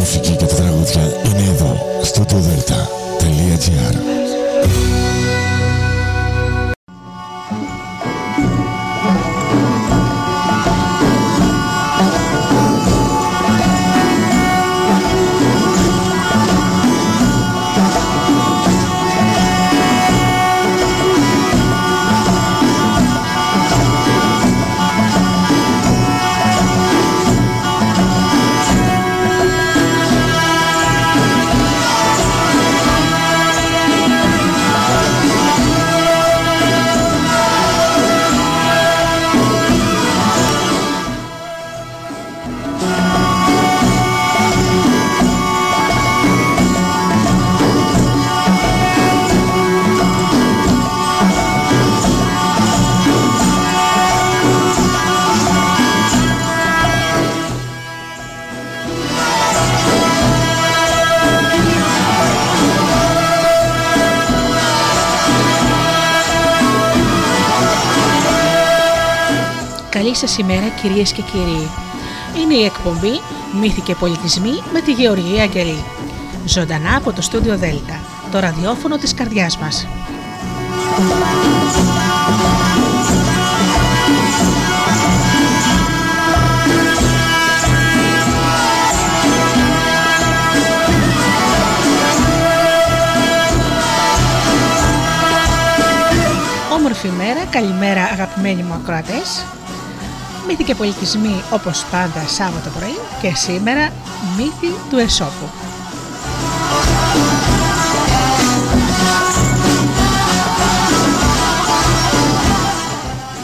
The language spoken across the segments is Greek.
μουσική και τα τραγούδια είναι εδώ, στο Delta.gr κυρίες και κύριοι. Είναι η εκπομπή «Μύθοι και πολιτισμοί» με τη Γεωργία Αγγελή. Ζωντανά από το στούντιο Δέλτα, το ραδιόφωνο της καρδιάς μας. Όμορφη μέρα, καλημέρα αγαπημένοι μου ακροατές μύθοι και πολιτισμοί όπως πάντα Σάββατο πρωί και σήμερα μύθοι του Εσώπου.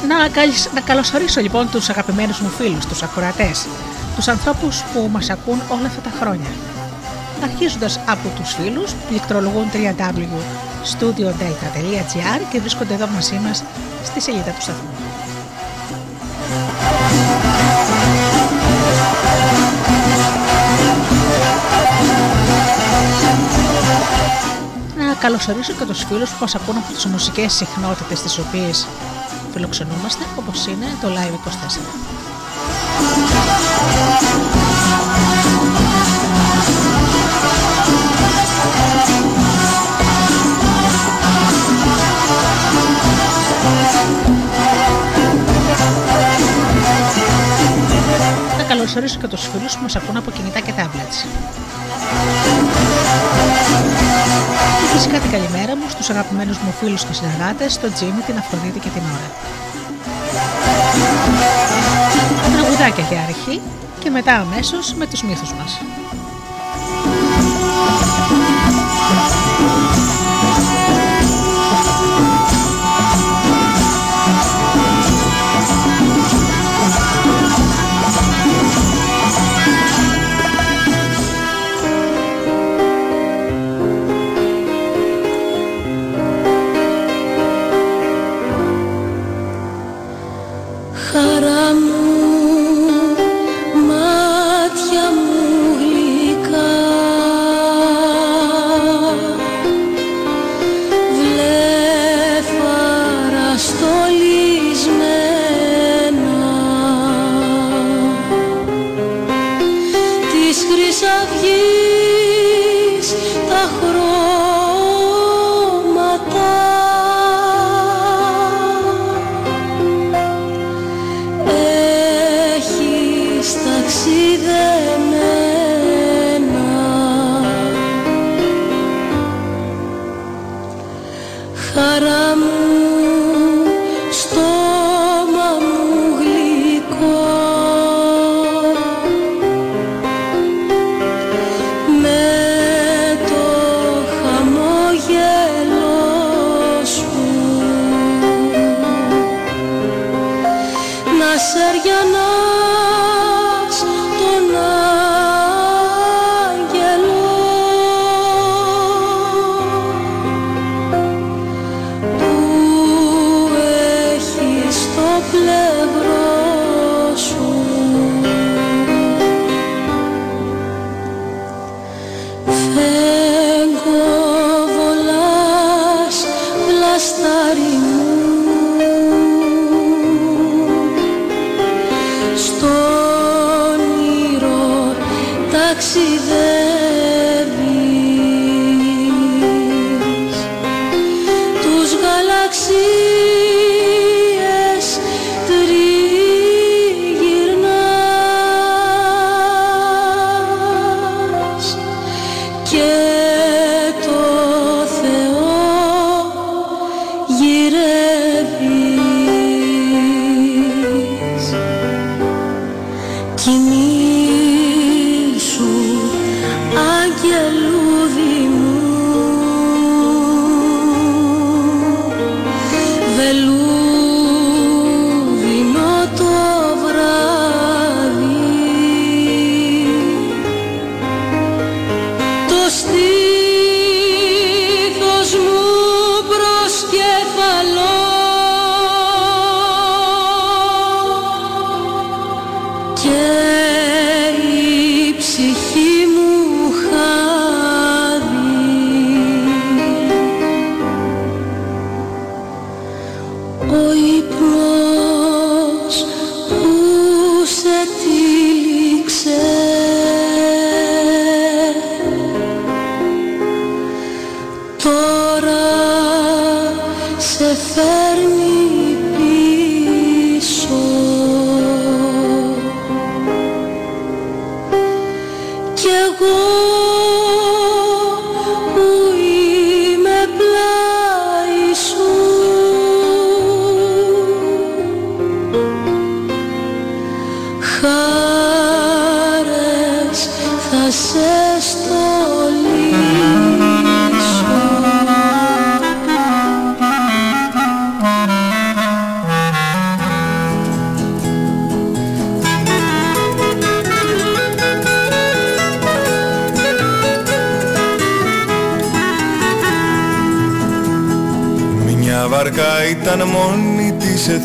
Να, να καλωσορίσω λοιπόν τους αγαπημένους μου φίλους, τους ακροατές, τους ανθρώπους που μας ακούν όλα αυτά τα χρόνια. Αρχίζοντας από τους φίλους που πληκτρολογούν www.studiodelta.gr και βρίσκονται εδώ μαζί μας στη σελίδα του σταθμού. Καλωσορίσω και τους φίλους που μας ακούν από τις μουσικές συχνότητες τις οποίες φιλοξενούμαστε όπως είναι το Live 24. Να καλωσορίσω και τους φίλους που μας ακούν από κινητά και tablets. Και φυσικά την καλημέρα μου στους αγαπημένους μου φίλους και συνεργάτες, τον Τζίμι, την Αφροδίτη και την Ωρα. Τραγουδάκια για αρχή και μετά αμέσως με τους μύθους μας. Σεριανάς τον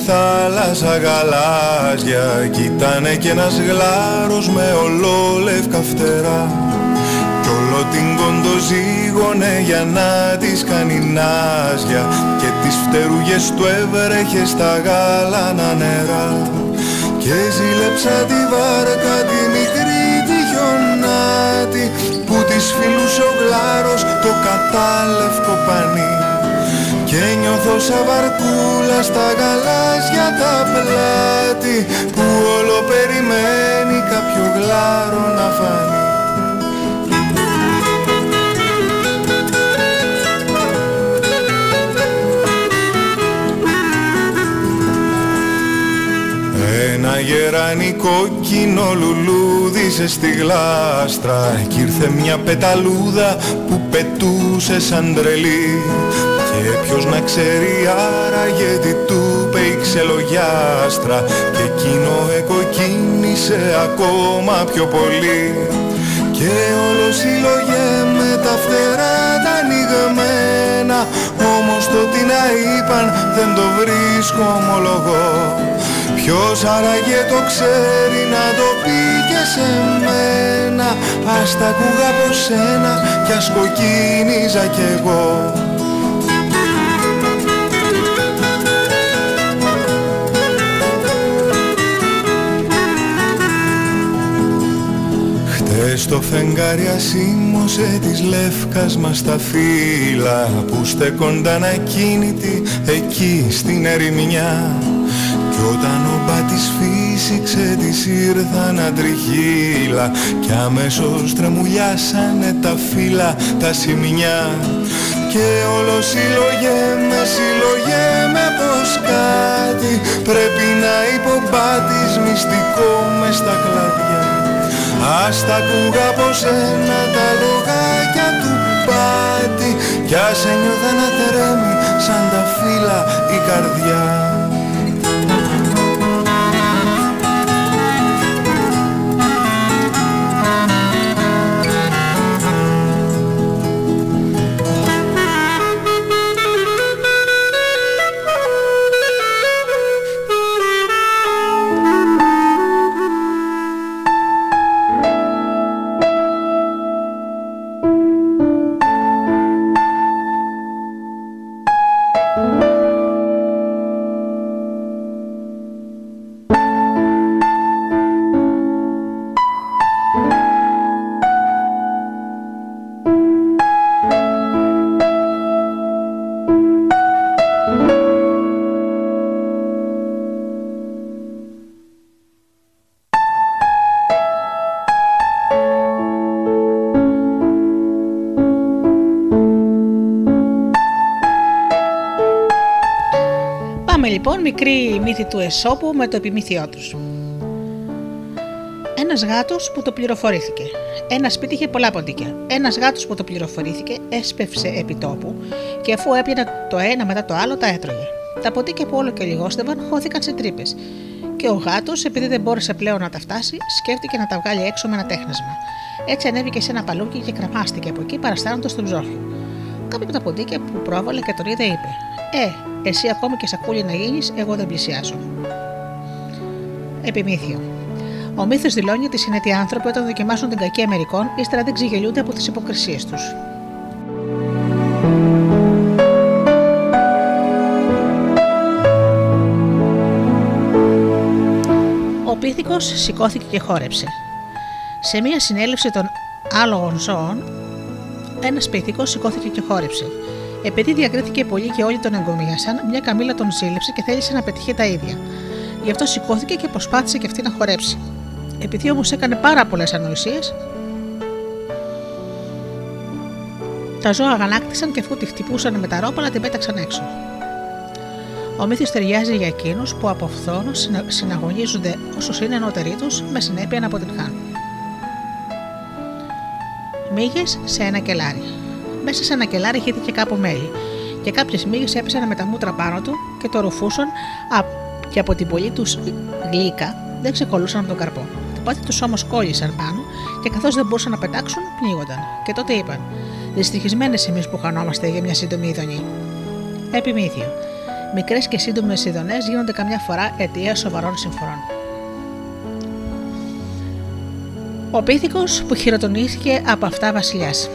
θάλασσα γαλάζια. Κι ήτανε κι ένας γλάρος με ολόλευκα φτερά. Κι όλο την κοντοζήγωνε για να της κάνει νάζια. Και τις φτερούγες του έβρεχε στα γάλανα νερά. Και ζήλεψα τη βάρκα τη μικρή τη γιονάτη Που της φιλούσε ο γλάρος το κατάλευκο πανί και νιώθω σαν βαρκούλα στα γαλάζια τα πλάτη Που όλο περιμένει κάποιο γλάρο να φανεί. Ένα γεράνι κόκκινο λουλούδισε στη γλάστρα Κι ήρθε μια πεταλούδα που πετούσε σαν τρελή και ποιος να ξέρει άραγε τι του είπε η ξελογιάστρα Και εκείνο εκοκίνησε ακόμα πιο πολύ. Και όλο συλλογέ με τα φτερά τα ανοιγμένα. Όμως το τι να είπαν δεν το βρίσκω ομολογώ. Ποιος άραγε το ξέρει να το πει και σε μένα. Ας τα ακούγα από σένα κι ας κοκκίνιζα κι εγώ στο φεγγάρι ασήμωσε της λεύκας μας τα φύλλα που στέκονταν ακίνητοι εκεί στην ερημιά. Κι όταν ο μπάτης φύσηξε της ήρθαν αντριχύλα κι αμέσως τρεμουλιάσανε τα φύλλα τα σημεινιά και όλο συλλογέ με πως κάτι πρέπει να υπομπάτης μυστικό μες στα κλαδιά Ας τα ακούγα από σένα τα λογάκια του πάτη. Κι ας ένιωθα να τρέμει σαν τα φύλλα η καρδιά λοιπόν μικρή μύθη του Εσώπου με το επιμήθειό τους. Ένας γάτος που το πληροφορήθηκε. Ένας σπίτι είχε πολλά ποντίκια. Ένας γάτος που το πληροφορήθηκε έσπευσε επί τόπου και αφού έπιανε το ένα μετά το άλλο τα έτρωγε. Τα ποντίκια που όλο και λιγόστευαν χώθηκαν σε τρύπες. Και ο γάτος, επειδή δεν μπόρεσε πλέον να τα φτάσει, σκέφτηκε να τα βγάλει έξω με ένα τέχνασμα. Έτσι ανέβηκε σε ένα παλούκι και κραμάστηκε από εκεί παραστάνοντας τον ψόφιο. Κάποιο από τα ποντίκια που πρόβαλε και τον είδε είπε: Ε, εσύ ακόμη και σακούλι να γίνεις, εγώ δεν πλησιάζω. Επιμήθειο. Ο μύθος δηλώνει ότι οι συνετοί άνθρωποι όταν δοκιμάσουν την κακή Αμερικών, ύστερα δεν ξεγελούνται από τις υποκρισίες τους. Ο πίθηκος σηκώθηκε και χόρεψε. Σε μια συνέλευση των άλογων ζώων, ένας πίθηκος σηκώθηκε και χόρεψε. Επειδή διακρίθηκε πολύ και όλοι τον εγκομίασαν, μια καμίλα τον ζήλεψε και θέλησε να πετύχει τα ίδια. Γι' αυτό σηκώθηκε και προσπάθησε και αυτή να χορέψει. Επειδή όμως έκανε πάρα πολλές ανοησίες, τα ζώα αγανάκτησαν και αφού τη χτυπούσαν με τα ρόπαλα την πέταξαν έξω. Ο μύθος ταιριάζει για εκείνους που από φθόνο συναγωνίζονται όσο είναι ενώτεροι τους με συνέπεια να αποτυγχάνουν. Μύγες σε ένα κελάρι. Μέσα σε ένα κελάρι χύθηκε κάπου μέλι και κάποιες μύγες έπεσαν με τα μούτρα πάνω του και το ρουφούσαν και από την πολύ τους γλύκα δεν ξεκολούσαν από τον καρπό. Τα πάτια τους όμως κόλλησαν πάνω και καθώς δεν μπορούσαν να πετάξουν, πνίγονταν. Και τότε είπαν: Δυστυχισμένες εμείς που χανόμαστε για μια σύντομη ειδονή. Επιμήθειο. Μικρές και σύντομες ειδονές γίνονται καμιά φορά αιτία σοβαρών συμφορών. Ο πίθηκος που χειροτονήθηκε από αυτά βασιλιάς.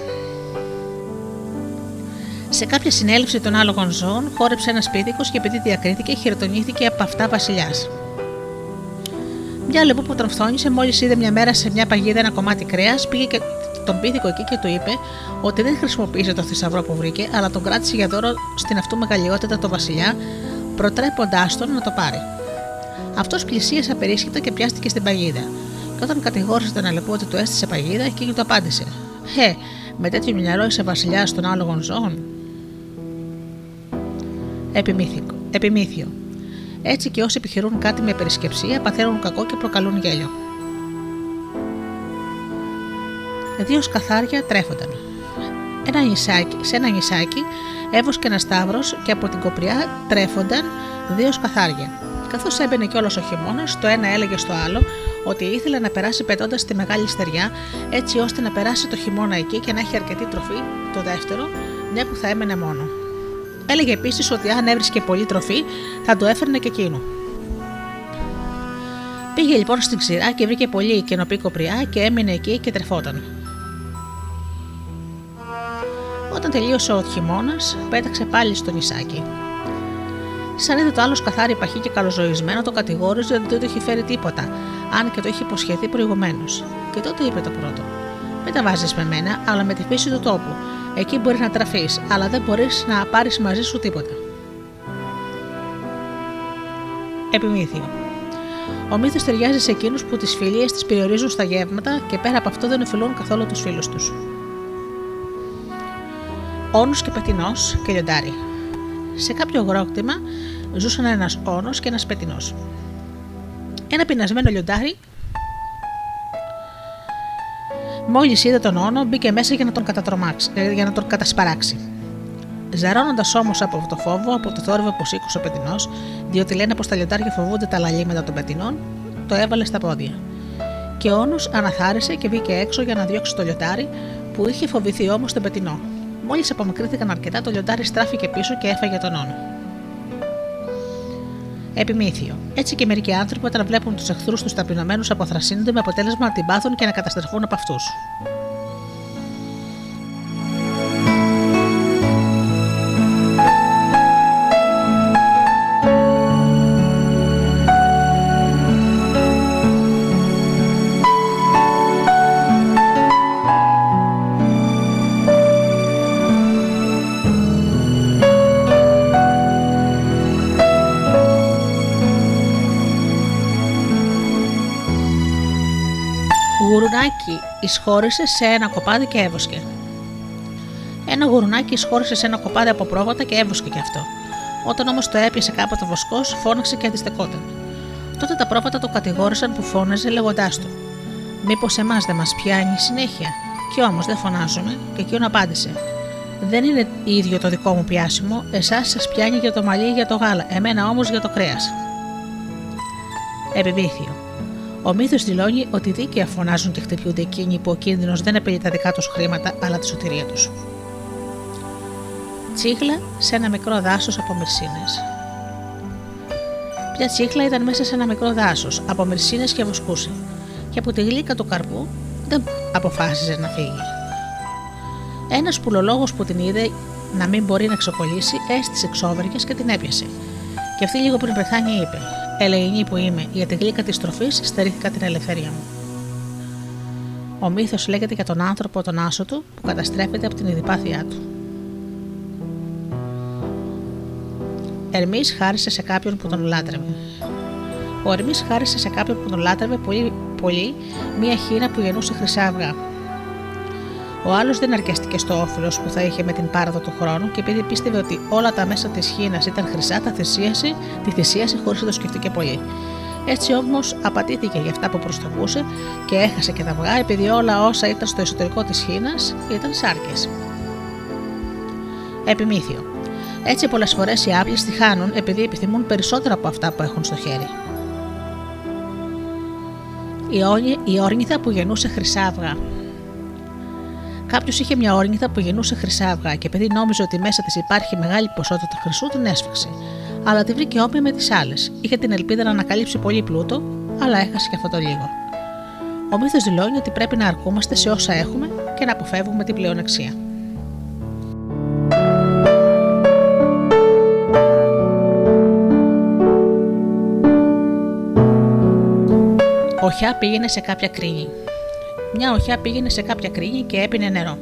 Σε κάποια συνέλευση των άλογων ζώων χόρεψε ένας πίθηκο και επειδή διακρίθηκε, χειροτονήθηκε από αυτά βασιλιάς. Μια λεπού που τον φθόνησε, μόλις είδε μια μέρα σε μια παγίδα ένα κομμάτι κρέας, πήγε και τον πίθηκο εκεί και του είπε ότι δεν χρησιμοποίησε το θησαυρό που βρήκε, αλλά τον κράτησε για δώρο στην αυτού μεγαλειότητα το βασιλιά, προτρέποντάς τον να το πάρει. Αυτός πλησίασε απερίσχυτα και πιάστηκε στην παγίδα. Και όταν κατηγόρησε τον αλεπού ότι του έστησε παγίδα, εκείνη του απάντησε: Χε, με τέτοιο μυαλό είσαι βασιλιάς των άλογων ζώων; Επιμήθιο. Έτσι και όσοι επιχειρούν κάτι με περισκεψία παθαίνουν κακό και προκαλούν γέλιο. Δύο σκαθάρια τρέφονταν. Ένα νησάκι, σε ένα νησάκι έβοσκε ένα σταύρος και από την κοπριά τρέφονταν δύο σκαθάρια. Καθώς έμπαινε κιόλας ο χειμώνας, το ένα έλεγε στο άλλο ότι ήθελε να περάσει πετώντας τη μεγάλη στεριά, έτσι ώστε να περάσει το χειμώνα εκεί και να έχει αρκετή τροφή, το δεύτερο, μια που θα έμενε μόνο. Έλεγε επίσης ότι αν έβρισκε πολύ τροφή, θα το έφερνε και εκείνο. Πήγε λοιπόν στην ξηρά και βρήκε πολύ καινοπή κοπριά και έμεινε εκεί και τρεφόταν. Όταν τελείωσε ο χειμώνας, πέταξε πάλι στο νησάκι. Σαν είδε το άλλο καθάρι παχύ και καλοζωισμένο, το κατηγόρησε ότι δεν το είχε φέρει τίποτα, αν και το είχε υποσχεθεί προηγουμένως. Και τότε είπε το πρώτο: Μην τα βάζεις με μένα, αλλά με τη φύση του τόπου. Εκεί μπορείς να τραφείς, αλλά δεν μπορείς να πάρεις μαζί σου τίποτα. Επιμήθειο. Ο μύθος ταιριάζει σε εκείνους που τις φιλίες τις περιορίζουν στα γεύματα και πέρα από αυτό δεν ωφελούν καθόλου τους φίλους τους. Όνος και πετεινός και λιοντάρι. Σε κάποιο αγρόκτημα ζούσαν ένας όνος και ένας πετεινός. Ένα πεινασμένο λιοντάρι Μόλις είδε τον όνο, μπήκε μέσα για να τον, ε, για να τον κατασπαράξει. Ζαρώνοντα όμως από το φόβο, από το θόρυβο που σήκωσε ο πετεινός, διότι λένε πως τα λιοντάρια φοβούνται τα λαλήματα των πετεινών, το έβαλε στα πόδια. Και ο όνος αναθάρισε και βγήκε έξω για να διώξει το λιοντάρι, που είχε φοβηθεί όμως τον πετεινό. Μόλις απομακρύνθηκαν αρκετά, το λιοντάρι στράφηκε πίσω και έφαγε τον όνο. Επιμήθειο. Έτσι και μερικοί άνθρωποι όταν βλέπουν τους εχθρούς τους ταπεινωμένους αποθρασύνονται με αποτέλεσμα να την πάθουν και να καταστραφούν από αυτούς. Εισχώρησε σε ένα κοπάδι και έβοσκε. Ένα γουρνάκι εισχώρησε σε ένα κοπάδι από πρόβατα και έβοσκε κι αυτό. Όταν όμως το έπιασε κάποτε ο βοσκός, φώναξε και αντιστεκόταν. Τότε τα πρόβατα το κατηγόρησαν που φώναζε λέγοντάς του: Μήπως εμάς δεν μας πιάνει συνέχεια; Κι όμως δεν φωνάζουμε, και εκείνο απάντησε: Δεν είναι ίδιο το δικό μου πιάσιμο, εσάς σας πιάνει για το μαλλί για το γάλα, εμένα όμως για το κρέας. Επιβίθιο. Ο μύθος δηλώνει ότι δίκαια φωνάζουν και χτυπιούνται εκείνοι που ο κίνδυνος δεν απειλεί τα δικά τους χρήματα αλλά τη σωτηρία τους. Τσίχλα σε ένα μικρό δάσος από μυρσίνες. Μια τσίχλα ήταν μέσα σε ένα μικρό δάσος από μυρσίνες και βοσκούσε, και από τη γλύκα του καρπού δεν αποφάσισε να φύγει. Ένας πουλολόγος που την είδε να μην μπορεί να ξεκολλήσει, έστησε εξόβεργε και την έπιασε. Και αυτή λίγο πριν πεθάνει είπε: Ελεηνή που είμαι, για τη γλύκα της τροφής στερήθηκα την ελευθερία μου. Ο μύθος λέγεται για τον άνθρωπο τον άσο του που καταστρέφεται από την ειδιπάθειά του. Ερμής χάρισε σε κάποιον που τον λάτρευε. Ο Ερμής χάρισε σε κάποιον που τον λάτρευε πολύ, πολύ μία χείρα που γεννούσε χρυσά αυγά. Ο άλλος δεν αρκεστήκε στο όφελος που θα είχε με την πάραδο του χρόνου και επειδή πίστευε ότι όλα τα μέσα της χείνα ήταν χρυσά, τα θυσίασε, τη θυσίασε χωρίς να το σκεφτεί και πολύ. Έτσι όμως απατήθηκε για αυτά που προστοβούσε και έχασε και τα αυγά επειδή όλα όσα ήταν στο εσωτερικό της χείνα ήταν σάρκες. Επιμήθειο. Έτσι πολλές φορές οι άπλες τη χάνουν επειδή επιθυμούν περισσότερα από αυτά που έχουν στο χέρι. Η όρνηθα που γεννούσε χρυσά αυγά. Κάποιος είχε μια όρνηθα που γεννούσε χρυσά αυγά και επειδή νόμιζε ότι μέσα της υπάρχει μεγάλη ποσότητα χρυσού, την έσφαξε. Αλλά τη βρήκε όπια με τις άλλες. Είχε την ελπίδα να ανακαλύψει πολύ πλούτο, αλλά έχασε και αυτό το λίγο. Ο μύθος δηλώνει ότι πρέπει να αρκούμαστε σε όσα έχουμε και να αποφεύγουμε την πλεονεξία. Οχιά πήγαινε σε κάποια κρίνη. Μια οχιά πήγαινε σε κάποια κρίνη και έπινε νερό.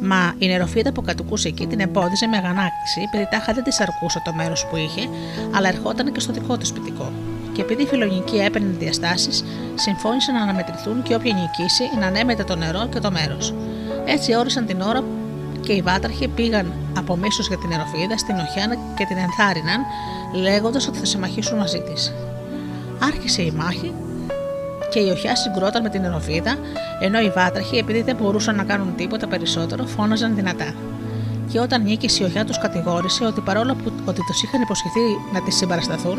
Μα η νεροφύτα που κατοικούσε εκεί την εμπόδιζε με αγανάκτηση, επειδή τάχα δεν της αρκούσε το μέρος που είχε, αλλά ερχόταν και στο δικό του σπιτικό. Και επειδή η φιλονική έπαιρνε διαστάσεις, συμφώνησαν να αναμετρηθούν και όποια νικήσει να ανέμεται το νερό και το μέρος. Έτσι όρισαν την ώρα και οι βάτραχοι πήγαν από μίσος για την νεροφύδα στην οχιά και την ενθάρρυναν, λέγοντας ότι θα συμμαχήσουν μαζί της. Άρχισε η μάχη και η οχιά συγκρόταν με την νεροφίδα, ενώ οι βάτραχοι, επειδή δεν μπορούσαν να κάνουν τίποτα περισσότερο, φώναζαν δυνατά. Και όταν νίκησε η οχιά τους κατηγόρησε ότι παρόλο που ότι τους είχαν υποσχεθεί να τη συμπαρασταθούν,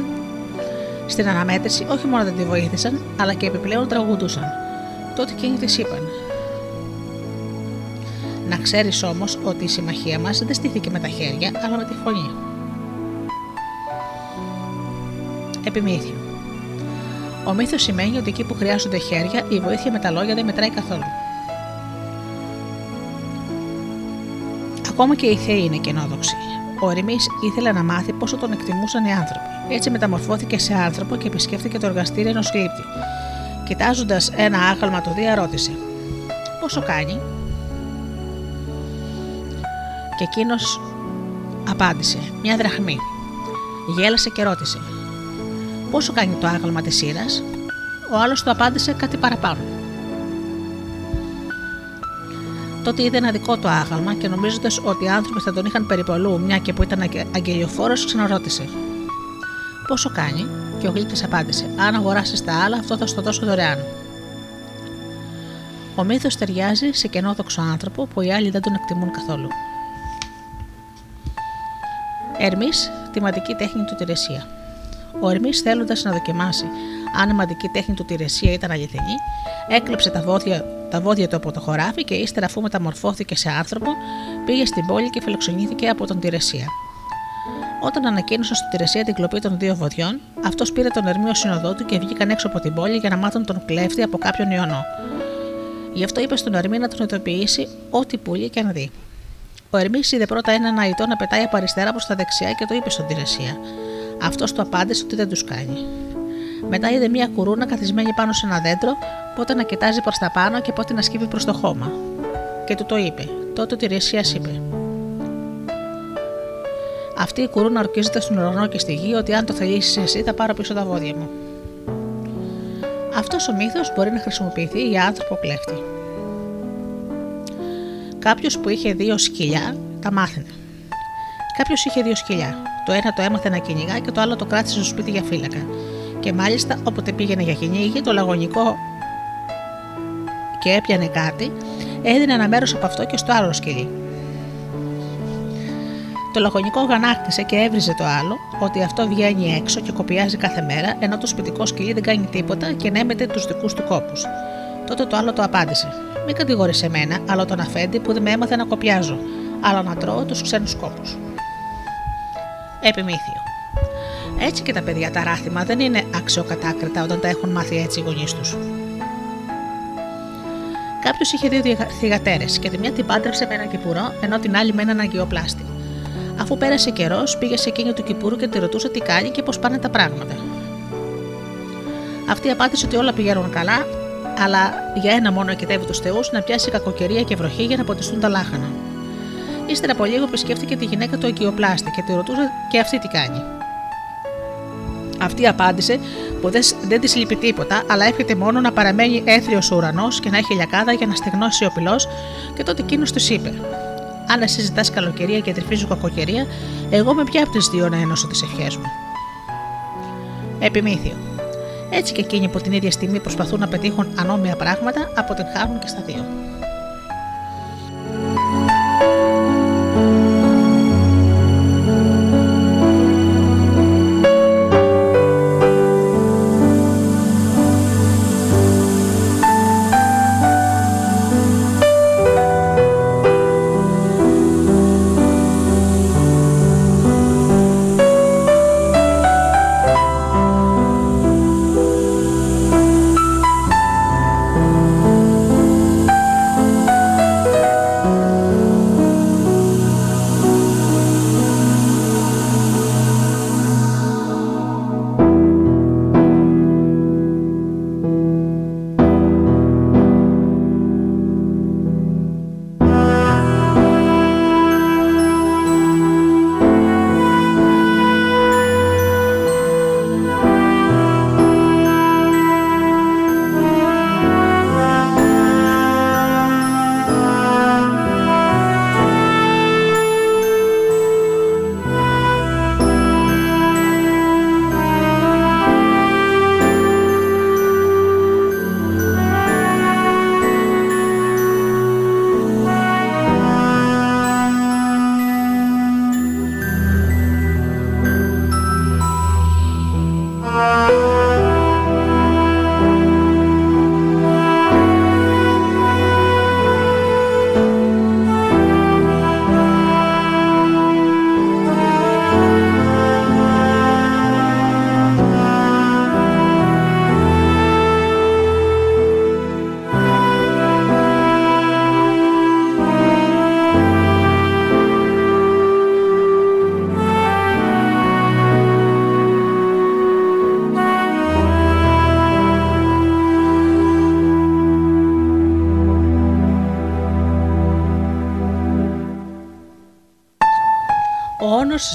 στην αναμέτρηση όχι μόνο δεν τη βοήθησαν, αλλά και επιπλέον τραγουδούσαν. Τότε εκείνοι τη είπαν: Να ξέρεις όμως ότι η συμμαχία μας δεν στήθηκε με τα χέρια, αλλά με τη φωνή. Επιμήθειο. Ο μύθος σημαίνει ότι εκεί που χρειάζονται χέρια, η βοήθεια με τα λόγια δεν μετράει καθόλου. Ακόμα και οι θεοί είναι κενόδοξοι. Ο Ερμή ήθελε να μάθει πόσο τον εκτιμούσαν οι άνθρωποι. Έτσι μεταμορφώθηκε σε άνθρωπο και επισκέφθηκε το εργαστήριο ενός γλύπτη. Κοιτάζοντας ένα άγαλμα το Δία, ρώτησε: Πόσο κάνει; Και εκείνος απάντησε: Μια δραχμή. Γέλασε και ρώτησε: Πόσο κάνει το άγαλμα της σύρας, ο άλλος του απάντησε κάτι παραπάνω. Τότε είδε ένα δικό του άγαλμα και νομίζοντας ότι οι άνθρωποι θα τον είχαν περιπολού, μια και που ήταν αγγελιοφόρος, ξαναρώτησε. Πόσο κάνει, και ο γλύπτη απάντησε: Αν αγοράσεις τα άλλα, αυτό θα στο δώσω δωρεάν. Ο μύθος ταιριάζει σε κενόδοξο άνθρωπο που οι άλλοι δεν τον εκτιμούν καθόλου. Ερμής, τη τέχνη του Τηρεσία. Ο Ερμής, θέλοντας να δοκιμάσει αν η μαντική τέχνη του Τηρεσία ήταν αληθινή, έκλεψε τα βόδια, τα βόδια του από το χωράφι και ύστερα, αφού μεταμορφώθηκε σε άνθρωπο, πήγε στην πόλη και φιλοξενήθηκε από τον Τηρεσία. Όταν ανακοίνωσε στο Τηρεσία την κλοπή των δύο βοδιών, αυτός πήρε τον Ερμίο συνοδό του και βγήκαν έξω από την πόλη για να μάθουν τον κλέφτη από κάποιον ιονό. Γι' αυτό είπε στον Ερμή να τον ειδοποιήσει ό,τι πουλεί και να δει. Ο Ερμής είδε πρώτα έναν αητό να πετάει από αριστερά προς τα δεξιά και το είπε στον Τηρεσία. Αυτός του απάντησε ότι δεν τους κάνει. Μετά είδε μια κουρούνα καθισμένη πάνω σε ένα δέντρο, πότε να κοιτάζει προς τα πάνω και πότε να σκύβει προς το χώμα. Και του το είπε. Τότε ο Τηρεσία είπε: Αυτή η κουρούνα ορκίζεται στον ουρανό και στη γη ότι αν το θελήσεις εσύ θα πάρω πίσω τα βόδια μου. Αυτός ο μύθος μπορεί να χρησιμοποιηθεί για άνθρωπο κλέφτη. Κάποιος που είχε δύο σκυλιά τα μάθαινε. Κάποιος είχε δύο σκυλιά. Το ένα το έμαθε να κυνηγά και το άλλο το κράτησε στο σπίτι για φύλακα. Και μάλιστα όποτε πήγαινε για κυνήγι, το λαγωνικό και έπιανε κάτι, έδινε ένα μέρος από αυτό και στο άλλο σκυλί. Το λαγωνικό γανάκτησε και έβριζε το άλλο ότι αυτό βγαίνει έξω και κοπιάζει κάθε μέρα, ενώ το σπιτικό σκυλί δεν κάνει τίποτα και νέμεται τους δικούς του κόπους. Τότε το άλλο το απάντησε: Μην κατηγορείς εμένα, αλλά τον αφέντη που δεν με έμαθε να κοπιάζω, αλλά να τρώω τους ξένους κόπους. Επιμήθειο. Έτσι και τα παιδιά τα ράθιμα δεν είναι αξιοκατάκριτα όταν τα έχουν μάθει έτσι οι γονείς τους. Κάποιος είχε δύο θηγατέρε και τη μια την πάντρεψε με ένα κυπουρό, ενώ την άλλη με έναν αγκιοπλάστη. Αφού πέρασε καιρός, πήγε σε εκείνη του κυπουρού και τη ρωτούσε τι κάνει και πώς πάνε τα πράγματα. Αυτή απάντησε ότι όλα πηγαίνουν καλά, αλλά για ένα μόνο εκετεύει τους Θεούς να πιάσει κακοκαιρία και βροχή για να ποτιστούν τα λάχανα. Ύστερα από λίγο επισκέφτηκε τη γυναίκα του αγκιοπλάστη και τη ρωτούσε και αυτή τι κάνει; Αυτή απάντησε που δεν της λείπει τίποτα, αλλά έρχεται μόνο να παραμένει έθριος ο ουρανός και να έχει λιακάδα για να στεγνώσει ο πυλός, και τότε εκείνος της είπε: Αν εσύ ζητάς καλοκαιρία και τρυφίζω κακοκαιρία, εγώ με ποια από τις δύο να ένωσω τις ευχές μου. Επιμήθειο. Έτσι και εκείνοι που την ίδια στιγμή προσπαθούν να πετύχουν ανώμια πράγματα, αποτυγχάνουν και στα δύο.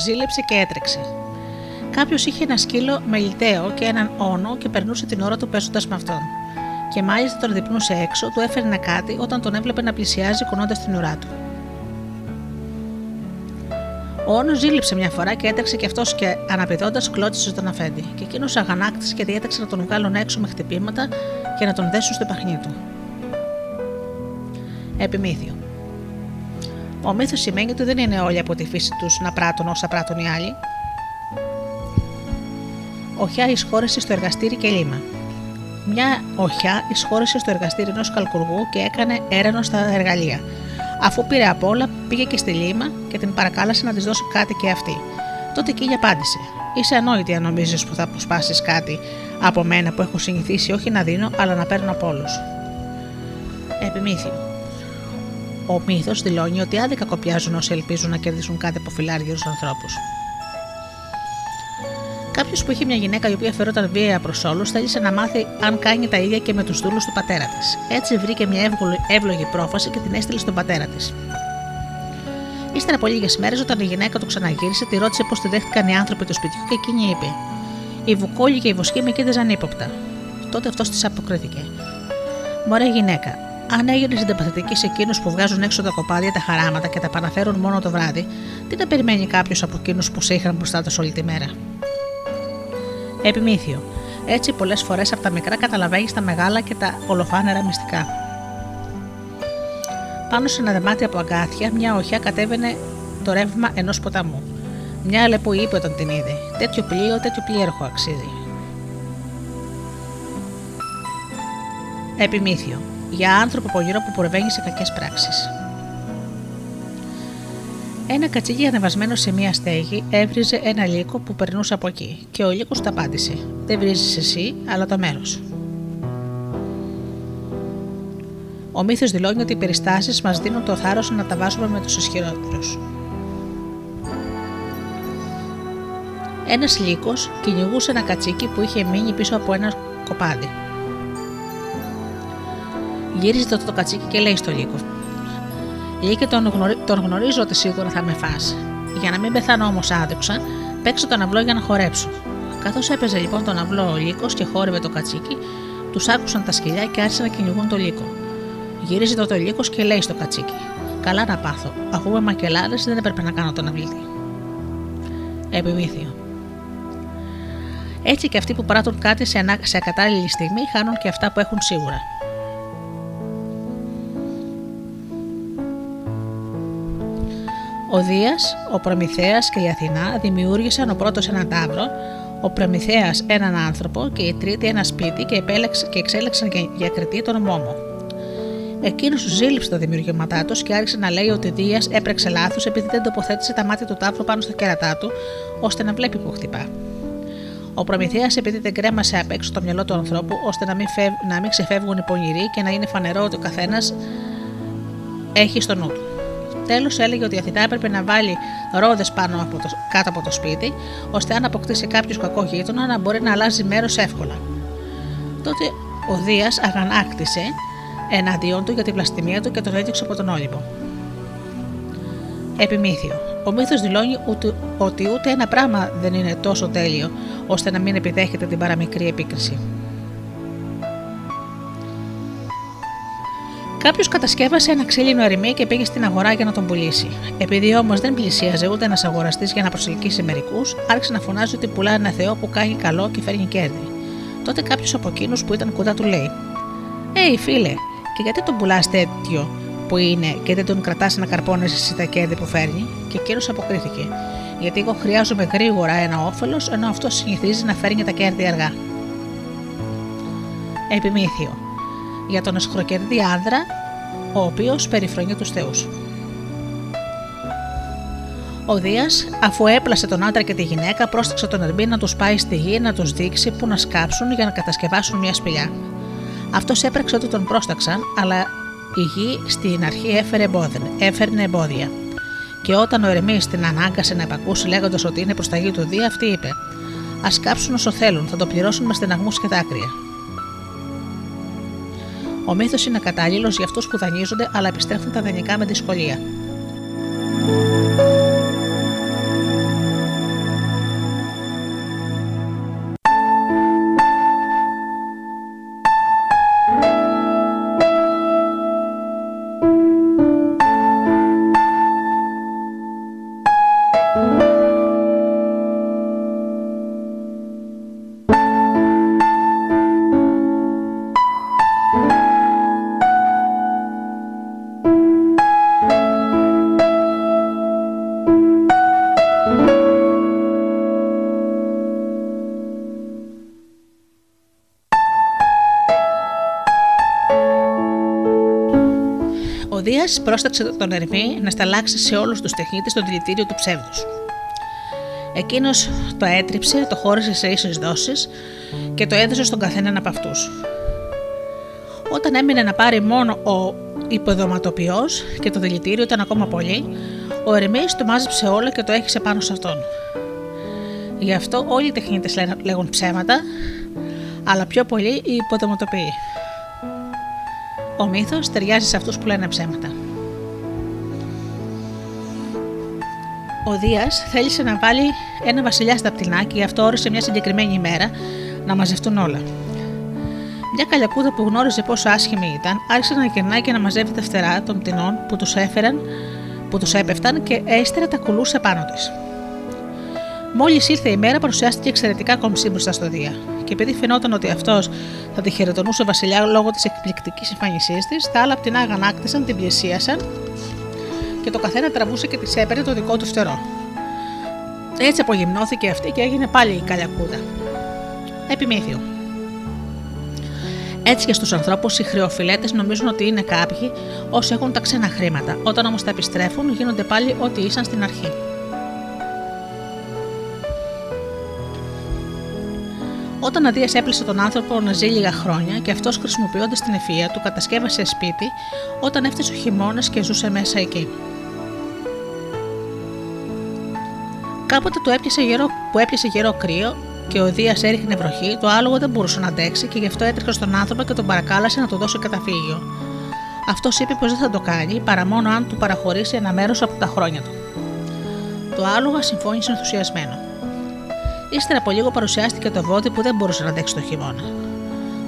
Ζήλεψε και έτρεξε. Κάποιος είχε ένα σκύλο με λιτέο και έναν όνο και περνούσε την ώρα του παίζοντας με αυτόν. Και μάλιστα τον διπνούσε έξω, του έφερνε κάτι όταν τον έβλεπε να πλησιάζει κουνώντας την ουρά του. Ο όνος ζήλεψε μια φορά και έτρεξε και αυτός και αναπηδώντας κλώτσισε τον αφέντη. Και εκείνος αγανάκτησε και διέταξε να τον βγάλουν έξω με χτυπήματα και να τον δέσουν στο παχνί του. Επιμήθειο. Ο μύθος σημαίνει ότι δεν είναι όλοι από τη φύση τους να πράττουν όσα πράττουν οι άλλοι. Οχιά εισχώρησε στο εργαστήρι και λίμα. Μια οχιά εισχώρησε στο εργαστήρι ενός καλκουργού και έκανε έρανο στα εργαλεία. Αφού πήρε απ' όλα, πήγε και στη λίμα και την παρακάλεσε να της δώσει κάτι και αυτή. Τότε εκείνη απάντησε: Είσαι ανόητη αν νομίζεις που θα αποσπάσεις κάτι από μένα που έχω συνηθίσει όχι να δίνω, αλλά να παίρνω από όλους. Επιμήθειο. Ο μύθος δηλώνει ότι άδικα κοπιάζουν όσοι ελπίζουν να κερδίσουν κάτι από φιλάργυρου ανθρώπους. Κάποιος που είχε μια γυναίκα η οποία φερόταν βία προς όλους θέλησε να μάθει αν κάνει τα ίδια και με τους δούλους του πατέρα της. Έτσι βρήκε μια εύλογη πρόφαση και την έστειλε στον πατέρα της. Ύστερα από λίγες μέρες, όταν η γυναίκα του ξαναγύρισε, τη ρώτησε πώς τη δέχτηκαν οι άνθρωποι του σπιτιού και εκείνη είπε: Οι βουκόλοι και οι βοσκοί με κοίταζαν ύποπτα. Τότε αυτός της αποκρίθηκε. Μωρέ γυναίκα, Αν έγινες συνταπαθητική σε εκείνους που βγάζουν έξω τα κοπάδια, τα χαράματα και τα παραφέρουν μόνο το βράδυ, τι να περιμένει κάποιος από εκείνους που σε είχαν μπροστά τους όλη τη μέρα; Επιμήθειο. Έτσι, πολλές φορές από τα μικρά καταλαβαίνεις τα μεγάλα και τα ολοφάνερα μυστικά. Πάνω σε ένα δεμάτι από αγκάθια, μια οχιά κατέβαινε το ρεύμα ενός ποταμού. Μια λεπού είπε όταν την είδε: Τέτοιο πλοίο, τέτοιο πλοίο αξίζει. Επιμήθειο. Για άνθρωπο από γύρω που προβαίνει σε κακές πράξεις. Ένα κατσίκι ανεβασμένο σε μία στέγη έβριζε ένα λύκο που περνούσε από εκεί και ο λύκος τα απάντησε: Δεν βρίζεις εσύ, αλλά το μέρος. Ο μύθος δηλώνει ότι οι περιστάσεις μας δίνουν το θάρρος να τα βάζουμε με τους ισχυρότερους. Ένας λύκος κυνηγούσε ένα κατσίκι που είχε μείνει πίσω από ένα κοπάδι. Γύριζε το, το κατσίκι και λέει στο λύκο: Λύκε τον, γνωρι... τον γνωρίζω ότι σίγουρα θα με φας. Για να μην πεθάνω όμως άδειξα, παίξω τον αυλό για να χορέψω. Καθώς έπαιζε λοιπόν τον αυλό ο λύκος και χόρευε το κατσίκι, τους άκουσαν τα σκυλιά και άρχισαν να κυνηγούν το λύκο. Γυρίζει τότε ο λύκος και λέει στο κατσίκι: Καλά να πάθω. Αφού με μακελάρε δεν έπρεπε να κάνω τον αυλίτη. Επιμήθειο. Έτσι και αυτοί που πράττουν κάτι σε, ανά... σε ακατάλληλη στιγμή χάνουν και αυτά που έχουν σίγουρα. Ο Δίας, ο Προμηθέας και η Αθηνά δημιούργησαν ο πρώτος έναν τάβρο, ο Προμηθέας έναν άνθρωπο και η τρίτη ένα σπίτι και, επέλεξε, και εξέλεξαν για κριτή τον Μόμο. Εκείνος τους ζήλιψε τα δημιουργήματά τους και άρχισε να λέει ότι Δίας έπρεξε λάθος επειδή δεν τοποθέτησε τα μάτια του τάβρου πάνω στα κέρατά του, ώστε να βλέπει που χτυπά. Ο Προμηθέας, επειδή δεν κρέμασε απ' έξω το μυαλό του ανθρώπου, ώστε να μην, φεύ, να μην ξεφεύγουν οι πονηροί και να είναι φανερό ότι ο καθένας έχει στο νου του. Τέλος, έλεγε ότι η Αθηνά έπρεπε να βάλει ρόδες πάνω από το, κάτω από το σπίτι, ώστε αν αποκτήσει κάποιος κακό γείτονα να μπορεί να αλλάζει μέρος εύκολα. Τότε ο Δίας αγανάκτησε εναντίον του για την πλαστημία του και τον έδειξε από τον Όλυμπο. Επιμήθειο. Ο μύθος δηλώνει ότι ούτε ένα πράγμα δεν είναι τόσο τέλειο ώστε να μην επιδέχεται την παραμικρή επίκριση. Κάποιος κατασκεύασε ένα ξύλινο ερημί και πήγε στην αγορά για να τον πουλήσει. Επειδή όμως δεν πλησίαζε ούτε ένας αγοραστής για να προσελκύσει μερικούς, άρχισε να φωνάζει ότι πουλά ένα Θεό που κάνει καλό και φέρνει κέρδη. Τότε κάποιος από εκείνους που ήταν κοντά του λέει: Ε, φίλε, και γιατί τον πουλάς τέτοιο που είναι και δεν τον κρατάς να καρπώνεσαι εσύ τα κέρδη που φέρνει, και εκείνος αποκρίθηκε: Γιατί εγώ χρειάζομαι γρήγορα ένα όφελος, ενώ αυτός συνηθίζει να φέρνει τα κέρδη αργά. Επιμήθειο για τον εσχροκερδή άνδρα, ο οποίος περιφρονεί τους θεούς. Ο Δίας, αφού έπλασε τον άντρα και τη γυναίκα, πρόσταξε τον Ερμπή να τους πάει στη γη να τους δείξει που να σκάψουν για να κατασκευάσουν μια σπηλιά. Αυτός έπραξε ότι τον πρόσταξαν, αλλά η γη στην αρχή έφερε εμπόδια, έφερνε εμπόδια. Και όταν ο Ερμής την ανάγκασε να επακούσει λέγοντας ότι είναι προς τα γη του Δία, αυτή είπε: Α κάψουν όσο θέλουν, θα το πληρώσουν μες στεναγμού και δάκρυα. Ο μύθος είναι κατάλληλος για αυτούς που δανείζονται αλλά επιστρέφουν τα δανεικά με δυσκολία. Πρόσταξε τον Ερμή να σταλάξει σε όλους τους τεχνίτες το δηλητήριο του ψεύδους. Εκείνος το έτριψε, το χώρισε σε ίσες δόσεις και το έδωσε στον καθέναν από αυτούς. Όταν έμεινε να πάρει μόνο ο υποδοματοποιός και το δηλητήριο ήταν ακόμα πολύ, ο Ερμής το μάζεψε όλο και το έχισε πάνω σε αυτόν. Γι' αυτό όλοι οι τεχνίτες λέγουν ψέματα, αλλά πιο πολύ οι υποδοματοποιοί. Ο μύθος ταιριάζει σε αυτούς που λένε ψέματα. Ο Δίας θέλησε να βάλει ένα βασιλιά στα πτηνά και γι' αυτό όρισε μια συγκεκριμένη ημέρα να μαζευτούν όλα. Μια καλιακούδα που γνώριζε πόσο άσχημη ήταν, άρχισε να γυρνάει και να μαζεύει τα φτερά των πτηνών που τους έφεραν, που τους έπεφταν και έστερα τα κουλούσε πάνω της. Μόλις ήρθε η μέρα, παρουσιάστηκε εξαιρετικά κομψή μπροστά στο Δία. Και επειδή φαινόταν ότι αυτός θα τη χαιρετονούσε βασιλιά λόγω της εκπληκτικής εμφάνισής της, τα άλλα πτηνά αγανάκτησαν, την πλησίασαν και το καθένα τραβούσε και της έπαιρνε το δικό του φτερό. Έτσι απογυμνώθηκε αυτή και έγινε πάλι η καλιακούδα. Επιμήθειο. Έτσι και στους ανθρώπους, οι χρεοφιλέτε νομίζουν ότι είναι κάποιοι όσοι έχουν τα ξένα χρήματα. Όταν όμως τα επιστρέφουν, γίνονται πάλι ό,τι ήσαν στην αρχή. Όταν Αδίας έπλησε τον άνθρωπο να ζει λίγα χρόνια και αυτός χρησιμοποιώντας την ευφυα του κατασκεύασε σπίτι όταν έφτασε ο χειμώνας και ζούσε μέσα εκεί. Κάποτε του έπιασε γερό, που έπιασε γερό κρύο και ο Δία έριχνε βροχή, το άλογο δεν μπορούσε να αντέξει και γι' αυτό έτρεχε στον άνθρωπο και τον παρακάλεσε να του δώσει καταφύγιο. Αυτός είπε πως δεν θα το κάνει παρά μόνο αν του παραχωρήσει ένα μέρος από τα χρόνια του. Το άλογο συμφώνησε ενθουσιασμένο. Ύστερα από λίγο παρουσιάστηκε το βόδι που δεν μπορούσε να αντέξει το χειμώνα.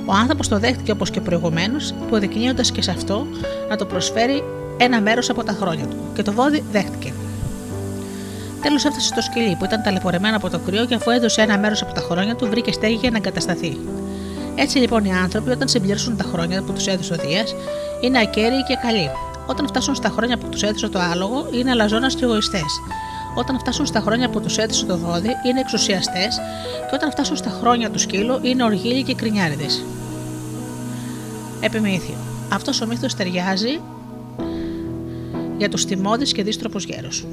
Ο άνθρωπος το δέχτηκε όπως και προηγουμένως, υποδεικνύοντας και σε αυτό να το προσφέρει ένα μέρος από τα χρόνια του, και το βόδι δέχτηκε. Τέλος έφτασε στο σκυλί που ήταν ταλαιπωρημένο από το κρύο και αφού έδωσε ένα μέρος από τα χρόνια του, βρήκε στέγη για να εγκατασταθεί. Έτσι λοιπόν οι άνθρωποι, όταν συμπληρώσουν τα χρόνια που τους έδωσε ο Δίας, είναι ακέραιοι και καλοί. Όταν φτάσουν στα χρόνια που τους έδωσε το άλογο, είναι αλαζόνας και εγωιστές. Όταν φτάσουν στα χρόνια που τους έδωσε το δόδι, είναι εξουσιαστές. Και όταν φτάσουν στα χρόνια του σκύλου, είναι οργίλοι και κρινιάριδες. Επιμήθειο. Αυτός ο μύθος ταιριάζει για τους θυμώδεις και δίστροπου γέρους.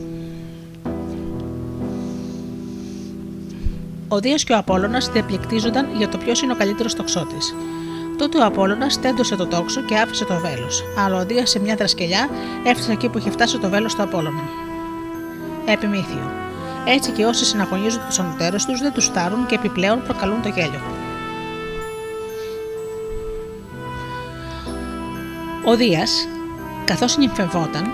Ο Δίας και ο Απόλογα διαπληκτίζονταν για το ποιος είναι ο καλύτερος τοξότης. Τότε ο Απόλογα τέντωσε το τόξο και άφησε το βέλος, αλλά ο Δίας σε μια δρασκελιά έφτασε εκεί που είχε φτάσει το βέλος του Απόλογα. Επιμήθειο. Έτσι και όσοι συναγωνίζουν τους ανωτέρους τους δεν τους στάρουν και επιπλέον προκαλούν το γέλιο. Ο Δίας, καθώς νυμφευόταν,